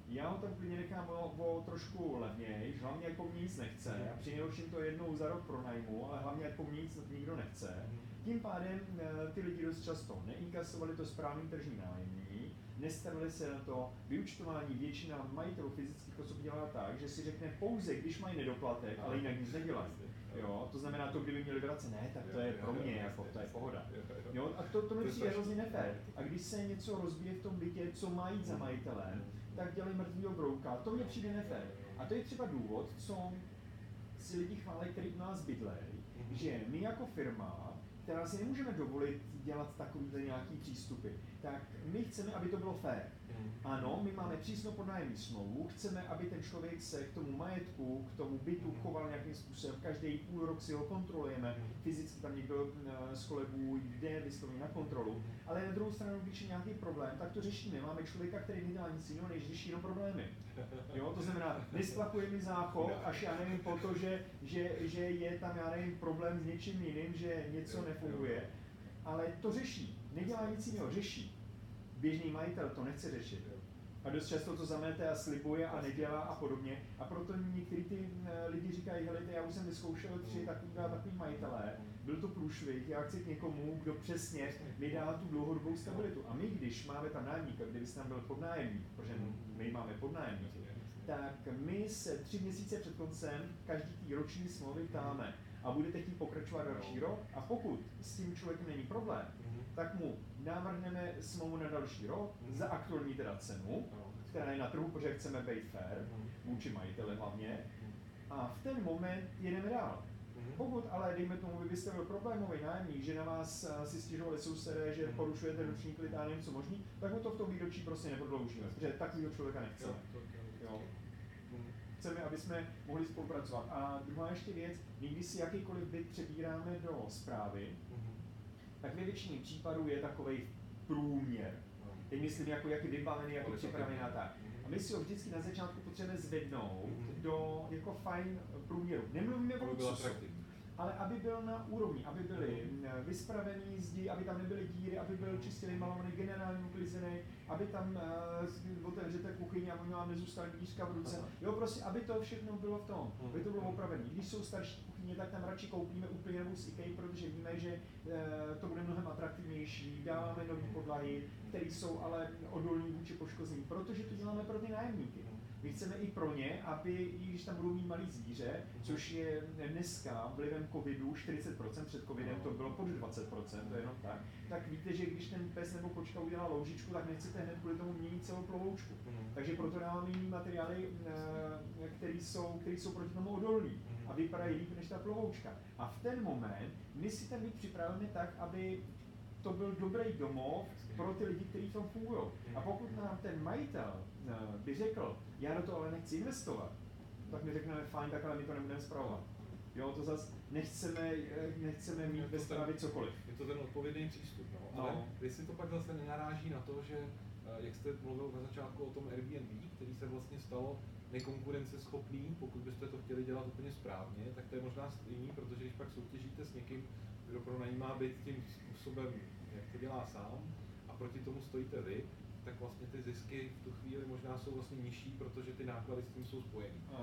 Já ho tam klidně nechám o, o trošku levněji, hlavně jako mě nic nechce. A při nejhorším to jednou za rok pronajmu, ale hlavně jako mě nic nikdo nechce. Tím pádem eh, ty lidi dost často neinkasovali to správný tržní nájemní, nestarali se na to. Vyučtování většina majitelů fyzických osob dělá tak, že si řekne pouze, když mají nedoplatek, ale jinak nic nedělají. Jo, to znamená, to, kdyby měli vracet, ne, tak to je pro mě, jako, to je pohoda. Jo, a to, to mi přijde hrozně nefér. A když se něco rozbije v tom bytě, co má jít za majitelem, tak dělají mrtvýho brouka. To mě přijde nefér. A to je třeba důvod, co si lidi chválí, který u nás bydlejí, že my jako firma, která si nemůžeme dovolit dělat takovýhle nějaký přístupy, tak my chceme, aby to bylo fér. Ano, my máme přísnou podnájemní smlouvu, chceme, aby ten člověk se k tomu majetku, k tomu bytu choval nějakým způsobem, každý půl rok si ho kontrolujeme, fyzicky tam někdo eh, z kolegů jde vysloveně na kontrolu, ale na druhou stranu, když je nějaký problém, tak to řešíme. Máme člověka, který nedělá nic jiného, než řeší jenom problémy. Jo, to znamená, nesplakuje mi záchod, až já nevím po to, že, že, že je tam, já nevím, problém s něčím jiným, že něco nefunguje, ale to řeší. Nedělá nic jiného, řeší. Běžný majitel to nechce řešit. A dost často to zamete a slibuje a nedělá a podobně. A proto někteří ty eh, lidi říkají, hele, já už jsem vyzkoušel tři takový, takový majitelé, byl to průšvih, já chci k někomu, kdo přesně mi dá tu dlouhodobou stabilitu. A my, když máme tam nájemníka, kdyby tam byl podnájemník, protože my máme podnájemník, tak my se tři měsíce před koncem každý tý roční smlouvy ptáme a budete chtít pokračovat další rok a pokud s tím člověkem není problém, tak mu navrhneme smlouvu na další rok za aktuální teda cenu, která je na trhu, protože chceme být fair, vůči majiteli hlavně, a v ten moment jedeme dál. Pokud ale, dejme tomu, vy byste byl problémový nájemník, že na vás eh, si stěžovali sousedé, že porušujete roční klid a nevím co možný, tak mu to v tom výročí prostě neprodloužíme, protože takového člověka nechceme. Jo. Chceme, aby jsme mohli spolupracovat. A druhá ještě věc, někdy si jakýkoliv byt přebíráme do zprávy, tak ve většině případů je takový průměr. Teď myslím, jako jak je vybavený, jako připravený a tak. A my si ho vždycky na začátku potřebujeme zvednout do jako fajn průměru. Nemluvíme o luxusu, ale aby byl na úrovni, aby byly vyspravený zdi, aby tam nebyly díry, aby byl čistě vymalovaný, generálně uklizený, aby tam uh, otevřete kuchyni a oni vám nezůstali dvířka v ruce. Jo, prostě, aby to všechno bylo v tom, aby to bylo opravené. Když jsou starší kuchyně, tak tam radši koupíme úplně novou z IKEA, protože víme, že uh, to bude mnohem atraktivnější, dáváme nové podlahy, které jsou ale odolné vůči poškození, protože to děláme pro ty nájemníky. My chceme i pro ně, aby, i když tam budou mít malý zvíře, což je dneska vlivem covidu 40%, před covidem to bylo pod 20%, to je jenom tak, tak víte, že když ten pes nebo kočka udělá loužičku, tak nechcete hned kvůli tomu měnit celou plovoučku. Takže proto dáváme jiný materiály, které jsou, které jsou proti tomu odolný a vypadají líp než ta plovoučka. A v ten moment my si ten byt připravíme tak, aby to byl dobrý domov pro ty lidi, kteří v tom fungují. A pokud nám ten majitel by řekl, já do toho ale nechci investovat, tak mi řekneme, fajn, tak ale my to nebudeme zpravovat. Jo, to zase nechceme, nechceme mít ve správě cokoliv. Je to ten odpovědný přístup, no. Ale no. jestli to pak zase nenaráží na to, že jak jste mluvil na začátku o tom Airbnb, který se vlastně stalo nekonkurenceschopný, pokud byste to chtěli dělat úplně správně, tak to je možná stejný, protože když pak soutěžíte s někým, kdo pronajímá byt tím způsobem, jak to dělá sám, a proti tomu stojíte vy, tak vlastně ty zisky v tu chvíli možná jsou vlastně nižší, protože ty náklady s tím jsou spojené. Uh,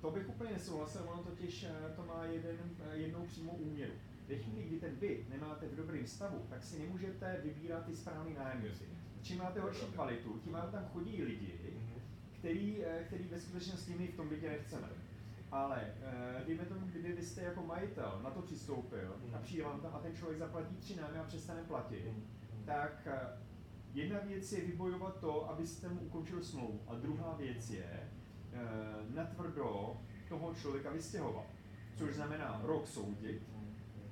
to bych úplně nesouhlasil, ono totiž to má jeden, jednou přímou úměru. Ve chvíli, kdy ten byt nemáte v dobrém stavu, tak si nemůžete vybírat ty správný nájemníky. Čím máte horší kvalitu, tím vám tam chodí lidi, který, který ve skutečnosti my v tom bytě nechceme. Ale dejme tomu, kdyby vy jste jako majitel na to přistoupil a přijde vám tam a ten člověk zaplatí tři a přestane platit, tak Jedna věc je vybojovat to, abyste mu ukončil smlouvu. A druhá věc je e, natvrdo toho člověka vystěhovat. Což znamená rok soudit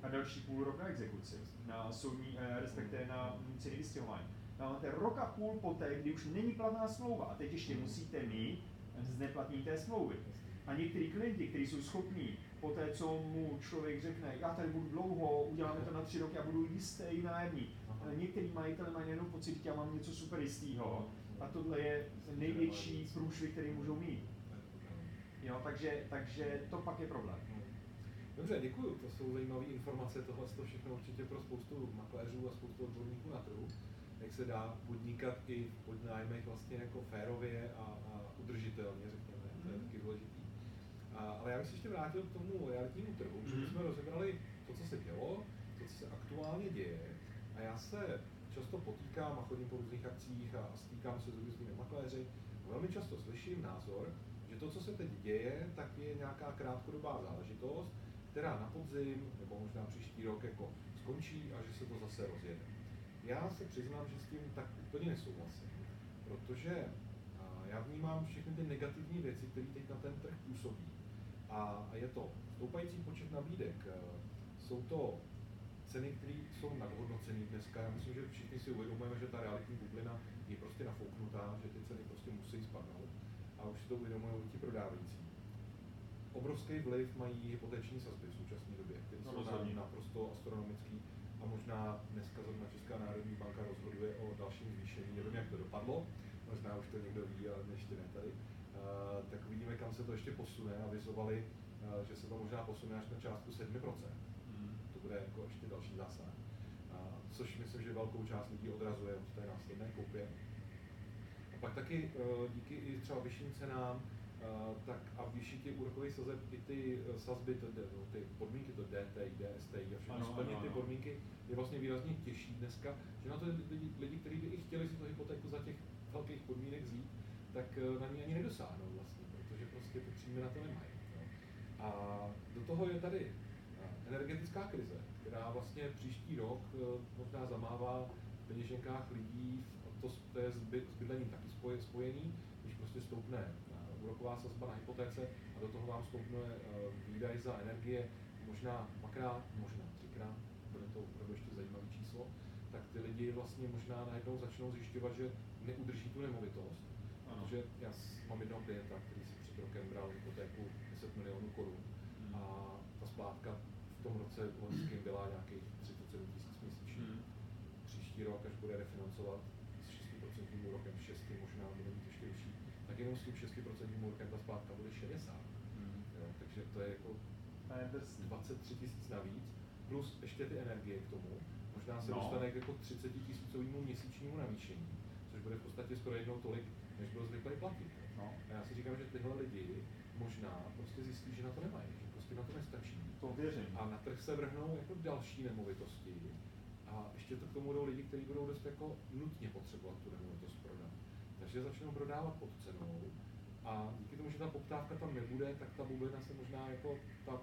a další půl rok na exekuci, na soudní, respektive na celý vystěhování. Máte rok a půl poté, kdy už není platná smlouva a teď ještě musíte mít zneplatní té smlouvy. A někteří klienti, kteří jsou schopní, po té, co mu člověk řekne, já tady budu dlouho, uděláme to na tři roky a budu jistý nájemník, některý majitele mají jenom pocit, že já mám něco super jistého a tohle je největší průšvih, který můžou mít. Jo, takže, takže to pak je problém. Dobře, děkuji, to jsou zajímavé informace, tohle to všechno určitě pro spoustu makléřů a spoustu odborníků na trhu, jak se dá podnikat i v podnájmech vlastně jako férově a, a udržitelně, řekněme, to je taky důležitý. A, ale já bych se ještě vrátil k tomu realitnímu trhu, že jsme rozebral to, co se dělo, to, co se aktuálně děje, a já se často potýkám a chodím po různých akcích a stýkám se s různými makléři. Velmi často slyším názor, že to, co se teď děje, tak je nějaká krátkodobá záležitost, která na podzim nebo možná příští rok jako skončí a že se to zase rozjede. Já se přiznám, že s tím tak úplně nesouhlasím, protože já vnímám všechny ty negativní věci, které teď na ten trh působí. A je to stoupající počet nabídek, jsou to ceny, které jsou nadhodnocené dneska. Já myslím, že všichni si uvědomujeme, že ta realitní bublina je prostě nafouknutá, že ty ceny prostě musí spadnout a už si to uvědomují ti prodávající. Obrovský vliv mají hypoteční sazby v současné době, které No, jsou naprosto astronomický a možná dneska zrovna Česká národní banka rozhoduje o dalším zvýšení. Nevím, jak to dopadlo, možná už to někdo ví, ale ještě ne tady. Tak uvidíme, kam se to ještě posune. Avizovali, že se to možná posune až na částku 7%. Mm. To bude jako ještě další zásah. Což myslím, že velkou část lidí odrazuje od té následné koupě. A pak taky eh, díky i třeba vyšším cenám eh, tak a vyšší těch úrokových sazeb i ty eh, sazby, to, no, ty podmínky, to DTI, DSTI a všechno splnit ty podmínky je vlastně výrazně těžší dneska, že na to lidi, lidi kteří by i chtěli si tu hypotéku za těch velkých podmínek vzít, tak eh, na ní ani nedosáhnou vlastně, protože prostě ty příjmy na to nemají. Jo. A do toho je tady eh, energetická krize, která vlastně příští rok eh, možná zamává v peněženkách lidí, to, to je s by- s bydlením taky spoje, spojený, když prostě stoupne úroková sazba na hypotéce a do toho vám stoupne výdaj za energie možná dvakrát, možná třikrát, bude to opravdu ještě zajímavé číslo, tak ty lidi vlastně možná najednou začnou zjišťovat, že neudrží tu nemovitost. Protože já mám jednoho klienta, který si před rokem bral hypotéku 10 milionů korun Mm. a ta splátka v tom roce loňským byla nějakých 37 tisíc měsíčně. Mm. Příští rok, až bude refinancovat s 6% úrokem, 6 možná bude mít ještě vyšší, tak jenom s tím 6% úrokem ta splátka bude 60. Mm. Jo, takže to je jako To je drsný. 23 tisíc navíc, plus ještě ty energie k tomu. Možná se No. dostane k jako 30 tisícovému měsíčnímu navýšení, což bude v podstatě skoro jednou tolik, než byl zvyklý platit. No. A já si říkám, že tyhle lidi možná prostě zjistí, že na to nemají, že prostě na to nestačí. To věřím. A na trh se vrhnou jako další nemovitosti. A ještě to k tomu budou lidi, kteří budou dost jako nutně potřebovat tu nemovitost prodat. Takže začnou prodávat pod cenou. A díky tomu, že ta poptávka tam nebude, tak ta bublina se možná jako ta,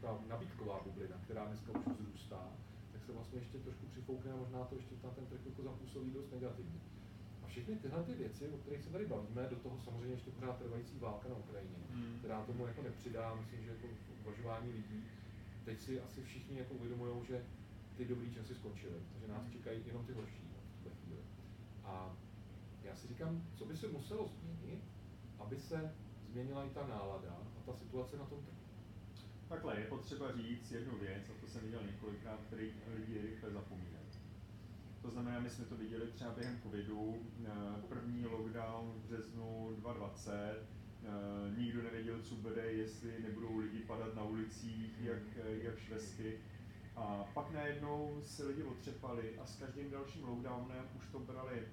ta nabídková bublina, která dneska už vzrůstá, tak se vlastně ještě trošku přifoukne a možná to ještě na ten trh jako zapůsobí dost negativně. Všechny tyhle ty věci, o kterých se tady bavíme, do toho samozřejmě ještě pořád trvající válka na Ukrajině, Mm. která tomu jako nepřidá, myslím, že jako uvažování lidí. Teď si asi všichni jako uvědomují, že ty dobrý časy skončily, takže nás čekají jenom ty horší v tuhle chvíli. A já si říkám, co by se muselo změnit, aby se změnila i ta nálada a ta situace na tom trhu. Takhle je potřeba říct jednu věc, a to jsem viděl několikrát, který lidi rychle zapomínají. To znamená, my jsme to viděli třeba během covidu, eh, první lockdown v březnu 2020, eh, nikdo nevěděl, co bude, jestli nebudou lidi padat na ulicích, jak, eh, jak švesky. A pak najednou se lidi otřepali a s každým dalším lockdownem už to brali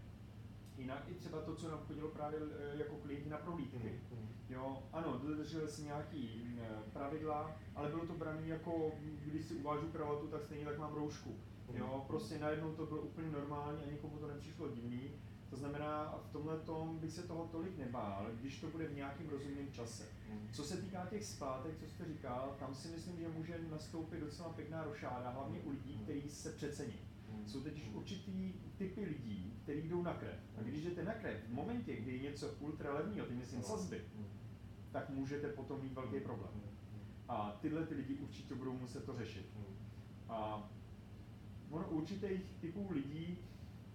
jinak. I třeba to, co nám chodilo právě jako klienti na prohlídky. Jo, ano, dodržel si nějaký pravidla, ale bylo to brané jako, když si uvážu kravatu, tak stejně tak mám roušku. Jo, Mhm. prostě najednou to bylo úplně normální a nikomu to nepřišlo divný. To znamená, v tomhle tom bych se toho tolik nebál, když to bude v nějakém rozumném čase. Co se týká těch zpátek, co jste říkal, tam si myslím, že může nastoupit docela pěkná rošáda, hlavně u lidí, kteří se přecení. Jsou totiž určitý typy lidí, kteří jdou na krev. A když jdete na krev v momentě, kdy je něco ultra levného, tím myslím sazby, tak můžete potom mít velký problém. A tyhle ty lidi určitě budou muset to řešit. A ono určitých typů lidí,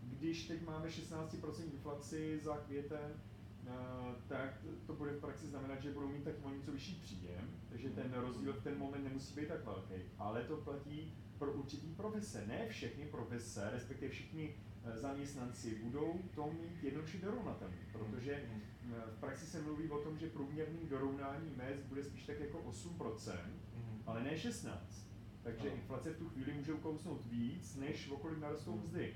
když teď máme 16% inflaci za květen, eh, tak to bude v praxi znamenat, že budou mít taky o něco vyšší příjem, takže ten rozdíl v ten moment nemusí být tak velký. Ale to platí pro určitý profese. Ne všechny profese, respektive všichni eh, zaměstnanci budou to mít jednoduše dorovnatelný, protože eh, v praxi se mluví o tom, že průměrný dorovnání mest bude spíš tak jako 8%, ale ne 16. Takže Ano. inflace v tu chvíli může ukousnout víc, než o kolik narostou mzdy.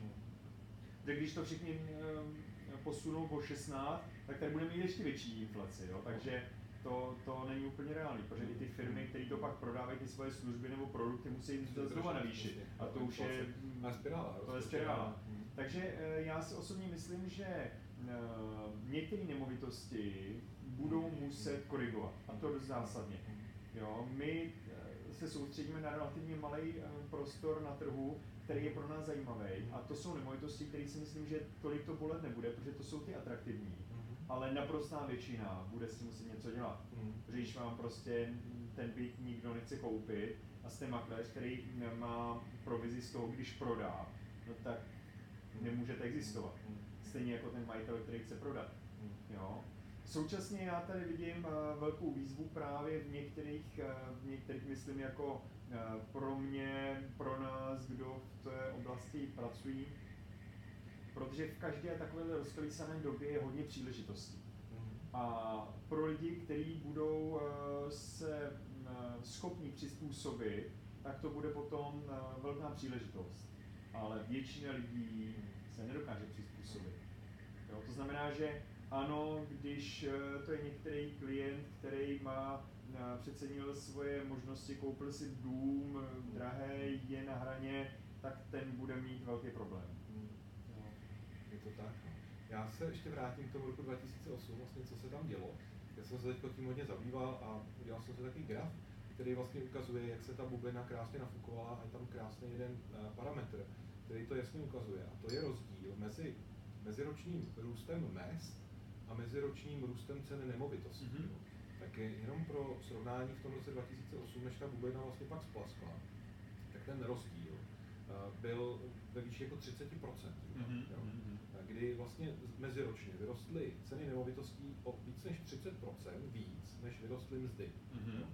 Tak když to všichni eh, posunou o 16, tak tady budeme mít ještě větší inflaci, jo? takže to, to není úplně reálný, protože i ty firmy, které to pak prodávají ty svoje služby nebo produkty, musí to znova navýšit. A to už je, spirála. to je spirála. Mm. Takže eh, já si osobně myslím, že eh, některé nemovitosti budou muset korigovat, a to dost zásadně. Jo, my se soustředíme na relativně malý eh, prostor na trhu, který je pro nás zajímavý. A to jsou nemovitosti, které si myslím, že tolik to bolet nebude, protože to jsou ty atraktivní. Mhm. ale naprostá většina bude s tím muset něco dělat. Mm. Protože když vám prostě ten byt nikdo nechce koupit a jste makléř, který má provizi z toho, když prodá, no tak nemůžete existovat. Mm. Stejně jako ten majitel, který chce prodat. Jo. Současně já tady vidím uh, velkou výzvu právě v některých, uh, v některých myslím jako uh, pro mě, pro nás, kdo v té oblasti pracují, protože v každé takové rozkolísané době je hodně příležitostí. Mm. A pro lidi, kteří budou se schopni přizpůsobit, tak to bude potom velká příležitost. Ale většina lidí se nedokáže přizpůsobit. Jo? To znamená, že ano, když uh, to je některý klient, který má uh, přecenil svoje možnosti, koupil si dům uh, drahý, je na hraně, tak ten bude mít velký problém. Jo. Je to tak. No. Já se ještě vrátím k tomu roku 2008, vlastně co se tam dělo. Já jsem se teď tím hodně zabýval a udělal jsem si takový graf, který vlastně ukazuje, jak se ta bublina krásně nafukovala a je tam krásný jeden parametr, který to jasně ukazuje. A to je rozdíl mezi meziročním růstem mest a meziročním růstem ceny nemovitostí. Mhm. Mm-hmm. Tak je jenom pro srovnání v tom roce 2008, než ta bublina vlastně pak splaskla, tak ten rozdíl uh, byl ve výši jako 30%. Mhm, jo. mhm. Kdy vlastně meziročně vyrostly ceny nemovitostí o víc než 30% víc, než vyrostly mzdy. Mhm. Jo.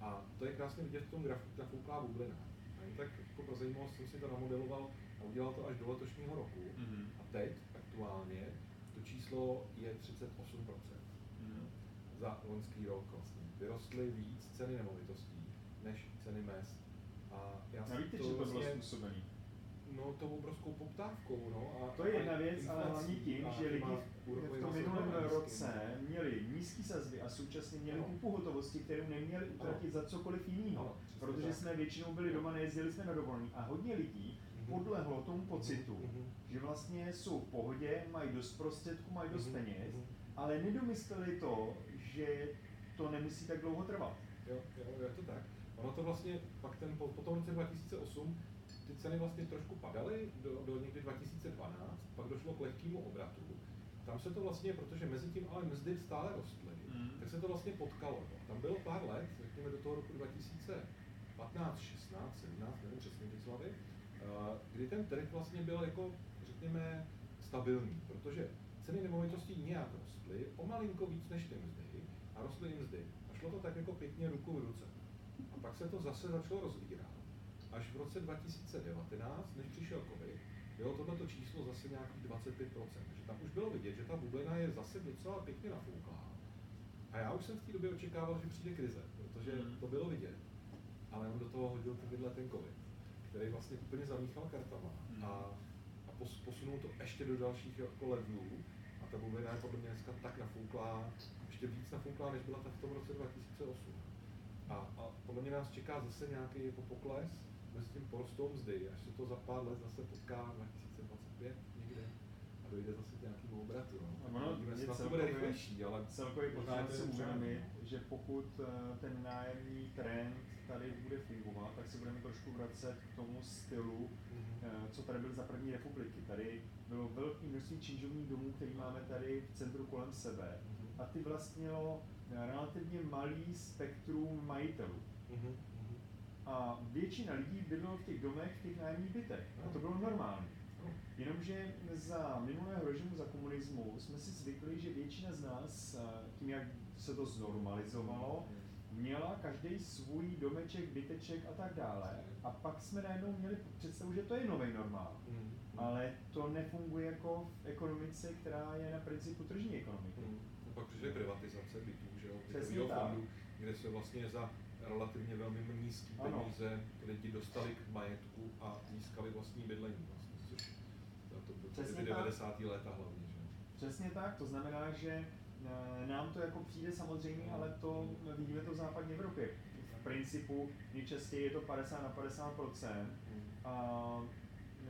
A to je krásně vidět v tom grafu, ta fouklá bublina. A tak jako pro zajímavost jsem si to namodeloval a udělal to až do letošního roku. Mhm. A teď aktuálně to číslo je 38% Mhm. za loňský rok vlastně. Vyrostly víc ceny nemovitostí než ceny mest. A já A víte, že to bylo vlastně- způsobený? No, tou obrovskou poptávkou, no. A, To je jedna věc, ale hlavně tím, že lidi v tom minulém roce měli nízké sazby a současně měli Ano. kupu hotovosti, kterou neměli utratit za cokoliv jiného. Přesně Protože tak. jsme většinou byli doma, nejezdili jsme na dovolený a hodně lidí. Podlehlo tomu pocitu, Mhm. že vlastně jsou v pohodě, mají dost prostředků, mají dost Mhm. peněz, Mhm. ale nedomysleli to, že to nemusí tak dlouho trvat. Jo, jo, je to tak. Ono to vlastně, pak ten, po, po tom roce 2008, ty ceny vlastně trošku padaly do, do někdy 2012, pak došlo k lehkému obratu. Tam se to vlastně, protože mezi tím ale mzdy stále rostly, Mm. tak se to vlastně potkalo. No. Tam bylo pár let, řekněme do toho roku 2015, 16, 17, nevím přesně ty slavy, kdy ten trh vlastně byl jako, řekněme, stabilní, protože ceny nemovitostí nějak rostly, o malinko víc než ty mzdy, a rostly i mzdy. A šlo to tak jako pěkně ruku v ruce. A pak se to zase začalo rozvírat. Až v roce 2019, než přišel covid, bylo tohleto číslo zase nějakých 25%. Takže tam už bylo vidět, že ta bublina je zase docela pěkně nafouklá. A já už jsem v té době očekával, že přijde krize, protože Mhm. to bylo vidět. Ale on do toho hodil tenhle ten covid, který vlastně úplně zamíchal kartama Mhm. a, a pos, posunul to ještě do dalších jako levelů. A ta bublina je podle mě dneska tak nafouklá, ještě víc nafouklá, než byla ta v tom roce 2008. A, a podle mě nás čeká zase nějaký jako pokles mezi tím porostou mzdy, až se to za pár let zase potká 2025 někde a dojde zase k nějakému obratu. No. Ono Uvidíme, je snad to bude rychlejší, ale Celkově to si uvědomit, že pokud eh, ten nájemní trend tady bude fungovat, tak se budeme trošku vracet k tomu stylu, Mhm. eh, co tady byl za první republiky. Tady bylo velké množství činžovních domů, který máme tady v centru kolem sebe. Mhm. A ty vlastnilo relativně malý spektrum majitelů. Mhm, mhm. A většina lidí bydlela v těch domech, v těch nájemních bytech. A to bylo normální. No. Jenomže za minulého režimu, za komunismu, jsme si zvykli, že většina z nás, eh, tím jak se to znormalizovalo, měla každý svůj domeček, byteček a tak dále. A pak jsme najednou měli představu, že to je nový normál. Mhm. Ale to nefunguje jako v ekonomice, která je na principu tržní ekonomiky. Mhm. A pak přišly privatizace bytů, že jo, Přesně bytového fondu, kde se vlastně za relativně velmi nízký Ano. peníze lidi dostali k majetku a získali vlastní bydlení. To, Přesně ty tak. 90. léta hlavně. Že? Přesně tak, to znamená, že eh, nám to jako přijde samozřejmě, ale to vidíme to v západní Evropě. V principu nejčastěji je to 50 na 50% a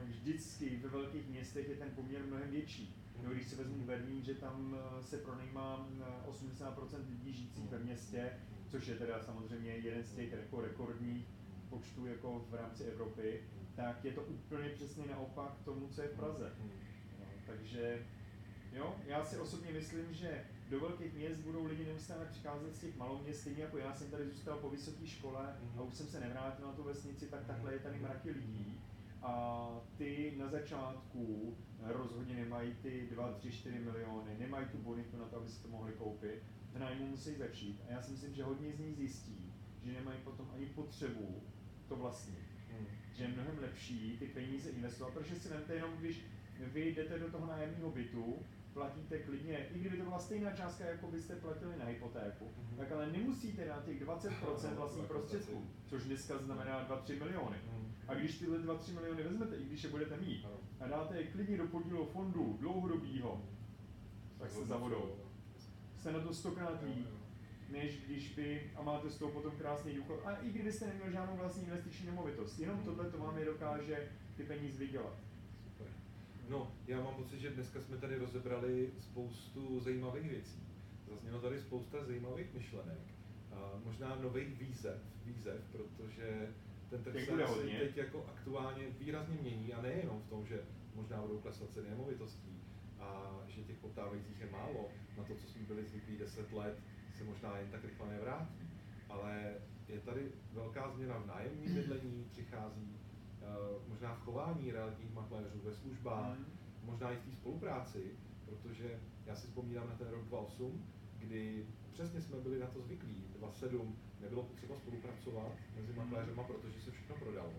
vždycky ve velkých městech je ten poměr mnohem větší. No, když si vezmu Berlín, že tam eh, se pronajímá eh, 80% lidí žijících ve městě, což je teda samozřejmě jeden z těch jako rekordních počtů jako v rámci Evropy, tak je to úplně přesně naopak tomu, co je v Praze. Mhm. No, takže Jo? Já si osobně myslím, že do velkých měst budou lidi neustále přicházet z těch maloměst, stejně jako já jsem tady zůstal po vysoké škole a už jsem se nevrátil na tu vesnici, tak takhle je tady mraky lidí. A ty na začátku rozhodně nemají ty 2, 3, 4 miliony, nemají tu bonitu na to, aby si to mohli koupit. V nájmu musí začít. A já si myslím, že hodně z nich zjistí, že nemají potom ani potřebu to vlastnit. Že je mnohem lepší ty peníze investovat, protože si vemte jenom, když vy jdete do toho nájemního bytu, platíte klidně, i kdyby to byla stejná částka, jako byste platili na hypotéku, Mhm. tak ale nemusíte na těch 20% vlastních prostředků, což dneska znamená 2-3 miliony. Hmm. A když tyhle 2-3 miliony vezmete, i když je budete mít, a dáte je klidně do podílu fondu dlouhodobýho, tak se zavodou. Jste na to stokrát líp, než když by, a máte z toho potom krásný důchod, a i kdybyste neměl žádnou vlastní investiční nemovitost, jenom tohle to vám je dokáže ty peníze vydělat. Super. No, já mám pocit, že dneska jsme tady rozebrali spoustu zajímavých věcí. Zaznělo tady spousta zajímavých myšlenek. A možná nových výzev, výzev, protože ten trh se hodně. teď jako aktuálně výrazně mění a nejenom v tom, že možná budou klesat ceny nemovitostí a že těch poptávajících je málo, na to, co jsme byli zvyklí 10 let, se možná jen tak rychle nevrátí. Ale je tady velká změna v nájemním bydlení, přichází eh, možná v chování realitních makléřů ve službách, Mhm. možná i v té spolupráci, protože já si vzpomínám na ten rok 2008, kdy přesně jsme byli na to zvyklí. 2007 nebylo potřeba spolupracovat mezi makléřema, protože se všechno prodalo.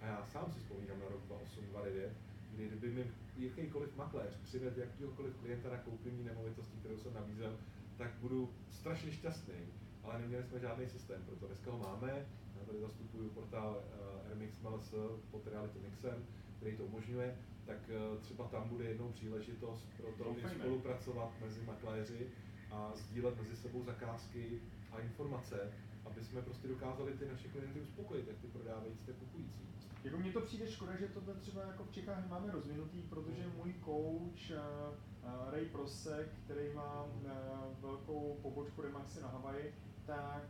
A já sám si vzpomínám na rok 2008, 2009, kdy kdyby mi jakýkoliv makléř přivedl jakýhokoliv klienta na koupení nemovitosti, kterou jsem nabízel, tak budu strašně šťastný. Ale neměli jsme žádný systém, proto dneska ho máme. Já tady zastupuju portál uh, RMX MLS pod Reality Mixem, který to umožňuje, tak eh, třeba tam bude jednou příležitost pro to, Doufejme. spolupracovat mezi makléři a sdílet mezi sebou zakázky a informace, aby jsme prostě dokázali ty naše klienty uspokojit, jak ty prodávající, tak kupující. Jako mně to přijde škoda, že tohle třeba jako v Čechách nemáme rozvinutý, protože můj coach uh, uh, Ray Prosek, který má uh, velkou pobočku Remaxy na Havaji, tak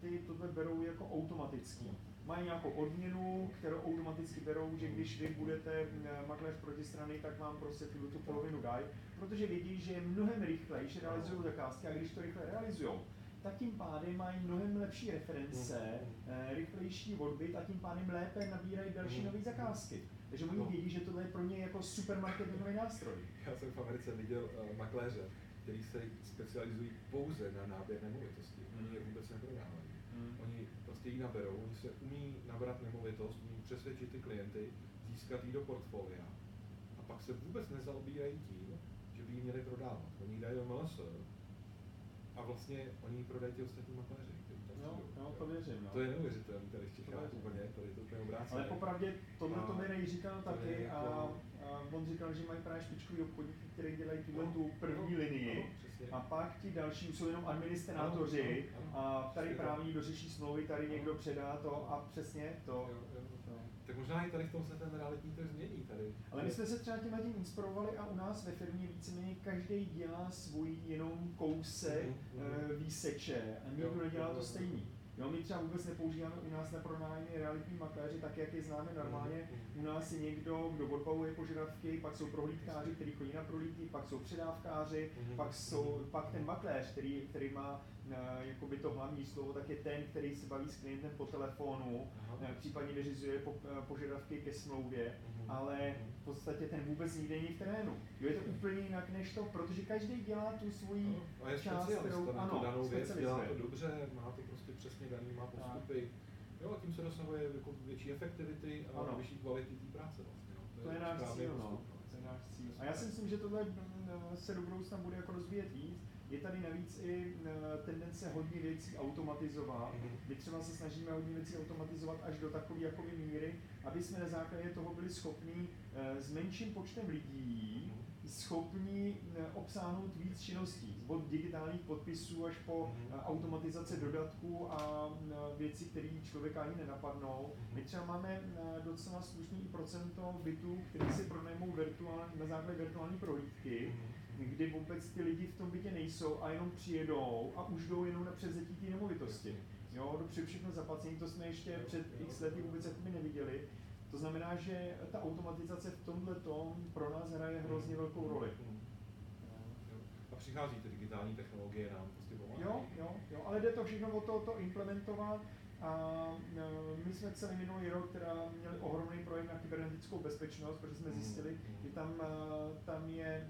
ty tohle berou jako automatický. Mají nějakou odměnu, kterou automaticky berou, že když vy budete makléř protistrany, tak vám prostě tu, tu polovinu dají, protože vědí, že je mnohem rychleji, že realizují zakázky a když to rychle realizují, tak tím pádem mají mnohem lepší reference, eh, rychlejší odbyt a tím pádem lépe nabírají další Mhm. nové zakázky. Takže oni No. vědí, že tohle je pro ně jako supermarketingový nástroj. Já jsem v Americe viděl uh, makléře, který se specializují pouze na náběr nemovitosti. Oni je vůbec neprodávají. Hmm. Oni prostě ji naberou, oni se umí nabrat nemovitost, umí přesvědčit ty klienty, získat ji do portfolia a pak se vůbec nezaobírají tím, že by ji měli prodávat. Oni ji dají do MLS a vlastně oni ji prodají ti ostatní makléři. přijdou, jo, to věřím, no. To je neuvěřitelné tady v To Čechách věřím. úplně, tady to úplně obráceně. Ale popravdě tohle to mi Ray říkal to taky a, jako- a on říkal, že mají právě špičkový obchodníky, který dělají tuhle No, tu první ano, linii přesně. a pak ti další jsou jenom administrátoři Ano, ano, ano. a tady právní dořeší smlouvy, tady někdo předá to a přesně to. Jo, jo. To. Tak možná i tady v tom se ten realitní trh změní tady. Ale my jsme se třeba tím tím inspirovali a u nás ve firmě víceméně každý dělá svůj jenom kousek Mhm, mhm. mm výseče a Jo, nikdo nedělá jo, to jo. stejný. Jo, my třeba vůbec nepoužíváme u nás na pronájmy realitní makléři, tak jak je známe normálně. Mhm. U nás je někdo, kdo odbavuje požadavky, pak jsou prohlídkáři, kteří chodí na prohlídky, pak jsou předávkáři, Mhm. pak jsou pak ten makléř, který, který má jakoby to hlavní slovo, tak je ten, který se baví s klientem po telefonu, Aha. eh, případně vyřizuje po, eh, požadavky ke smlouvě, Mhm. ale v podstatě ten vůbec nikde není v terénu. Jo, je to úplně jinak než to, protože každý dělá tu svoji A je část, specialista na ano, danou věc, dělá to dobře, má to prostě přesně daný, má postupy. Jo, a tím se dosahuje jako větší efektivity a Ano. vyšší kvality té práce vlastně. No. To je náš správný cíl, no. postup, To je náš cíl. A já si myslím, že tohle mm, se do budoucna bude jako rozvíjet víc. Je tady navíc i mm, tendence hodně věcí automatizovat. Mhm. My třeba se snažíme hodně věcí automatizovat až do takové jakoby míry, aby jsme na základě toho byli schopni eh, s menším počtem lidí Mhm. schopni eh, obsáhnout víc činností. Od digitálních podpisů až po Mhm. eh, automatizace dodatků a eh, věci, které člověka ani nenapadnou. My třeba máme eh, docela slušný procento bytů, které si pronajmou virtuální, na základě virtuální prohlídky. Kdy vůbec ty lidi v tom bytě nejsou a jenom přijedou a už jdou jenom na převzetí té nemovitosti. Jo, do všechno zaplacení, to jsme ještě před x lety vůbec jakoby neviděli. To znamená, že ta automatizace v tomhle tom pro nás hraje hrozně velkou roli. Mhm. přichází ty digitální technologie nám prostě pomáhají. Jo, jo, jo, ale jde to všechno o to, to implementovat. A e, my jsme celý minulý rok teda měli ohromný projekt na kybernetickou bezpečnost, protože jsme Mm, zjistili, mm. že tam, e, tam je,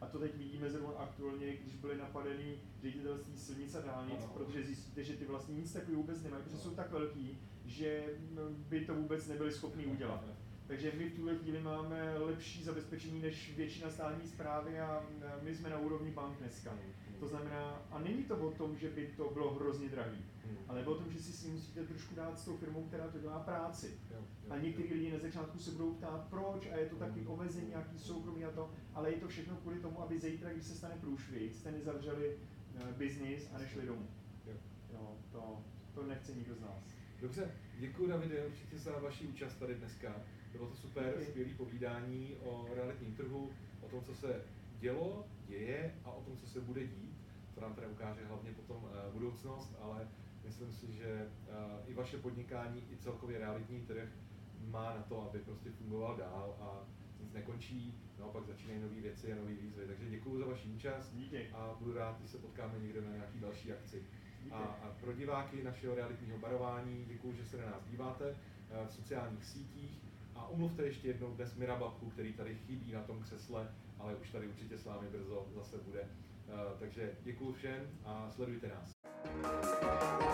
a to teď vidíme zrovna aktuálně, když byly napadený ředitelství silnic a dálnic, Ano. protože zjistíte, že ty vlastně nic takového vůbec nemají, protože jsou tak velký, že m, by to vůbec nebyli schopni udělat. Takže my v tuhle chvíli máme lepší zabezpečení než většina státní zprávy a e, my jsme na úrovni bank dneska. To znamená, a není to o tom, že by to bylo hrozně drahý, Hmm. ale o tom, že si s ním musíte trošku dát s tou firmou, která to dělá práci. Jo, jo, A jo. někteří lidi na začátku se budou ptát, proč, a je to taky Hmm. omezení, nějaký soukromí a to, ale je to všechno kvůli tomu, aby zítra, když se stane průšvih, jste nezavřeli uh, biznis a nešli domů. Jo. Jo, to, to nechce nikdo z nás. Dobře, děkuji Davide určitě za vaši účast tady dneska. Bylo to super, Díky. skvělé povídání o realitním trhu, o tom, co se dělo, děje a o tom, co se bude dít. To nám teda ukáže hlavně potom uh, budoucnost, ale myslím si, že uh, i vaše podnikání, i celkově realitní trh má na to, aby prostě fungoval dál a nic nekončí, naopak začínají nové věci a nové výzvy. Takže děkuji za vaši účast Díky. a budu rád, když se potkáme někde na nějaký další akci. Díky. A, a pro diváky našeho realitního barování děkuji, že se na nás díváte eh, v sociálních sítích a umluvte ještě jednou dnes Mirababku, který tady chybí na tom křesle, ale už tady určitě s vámi brzo zase bude. Eh, takže děkuji všem a sledujte nás.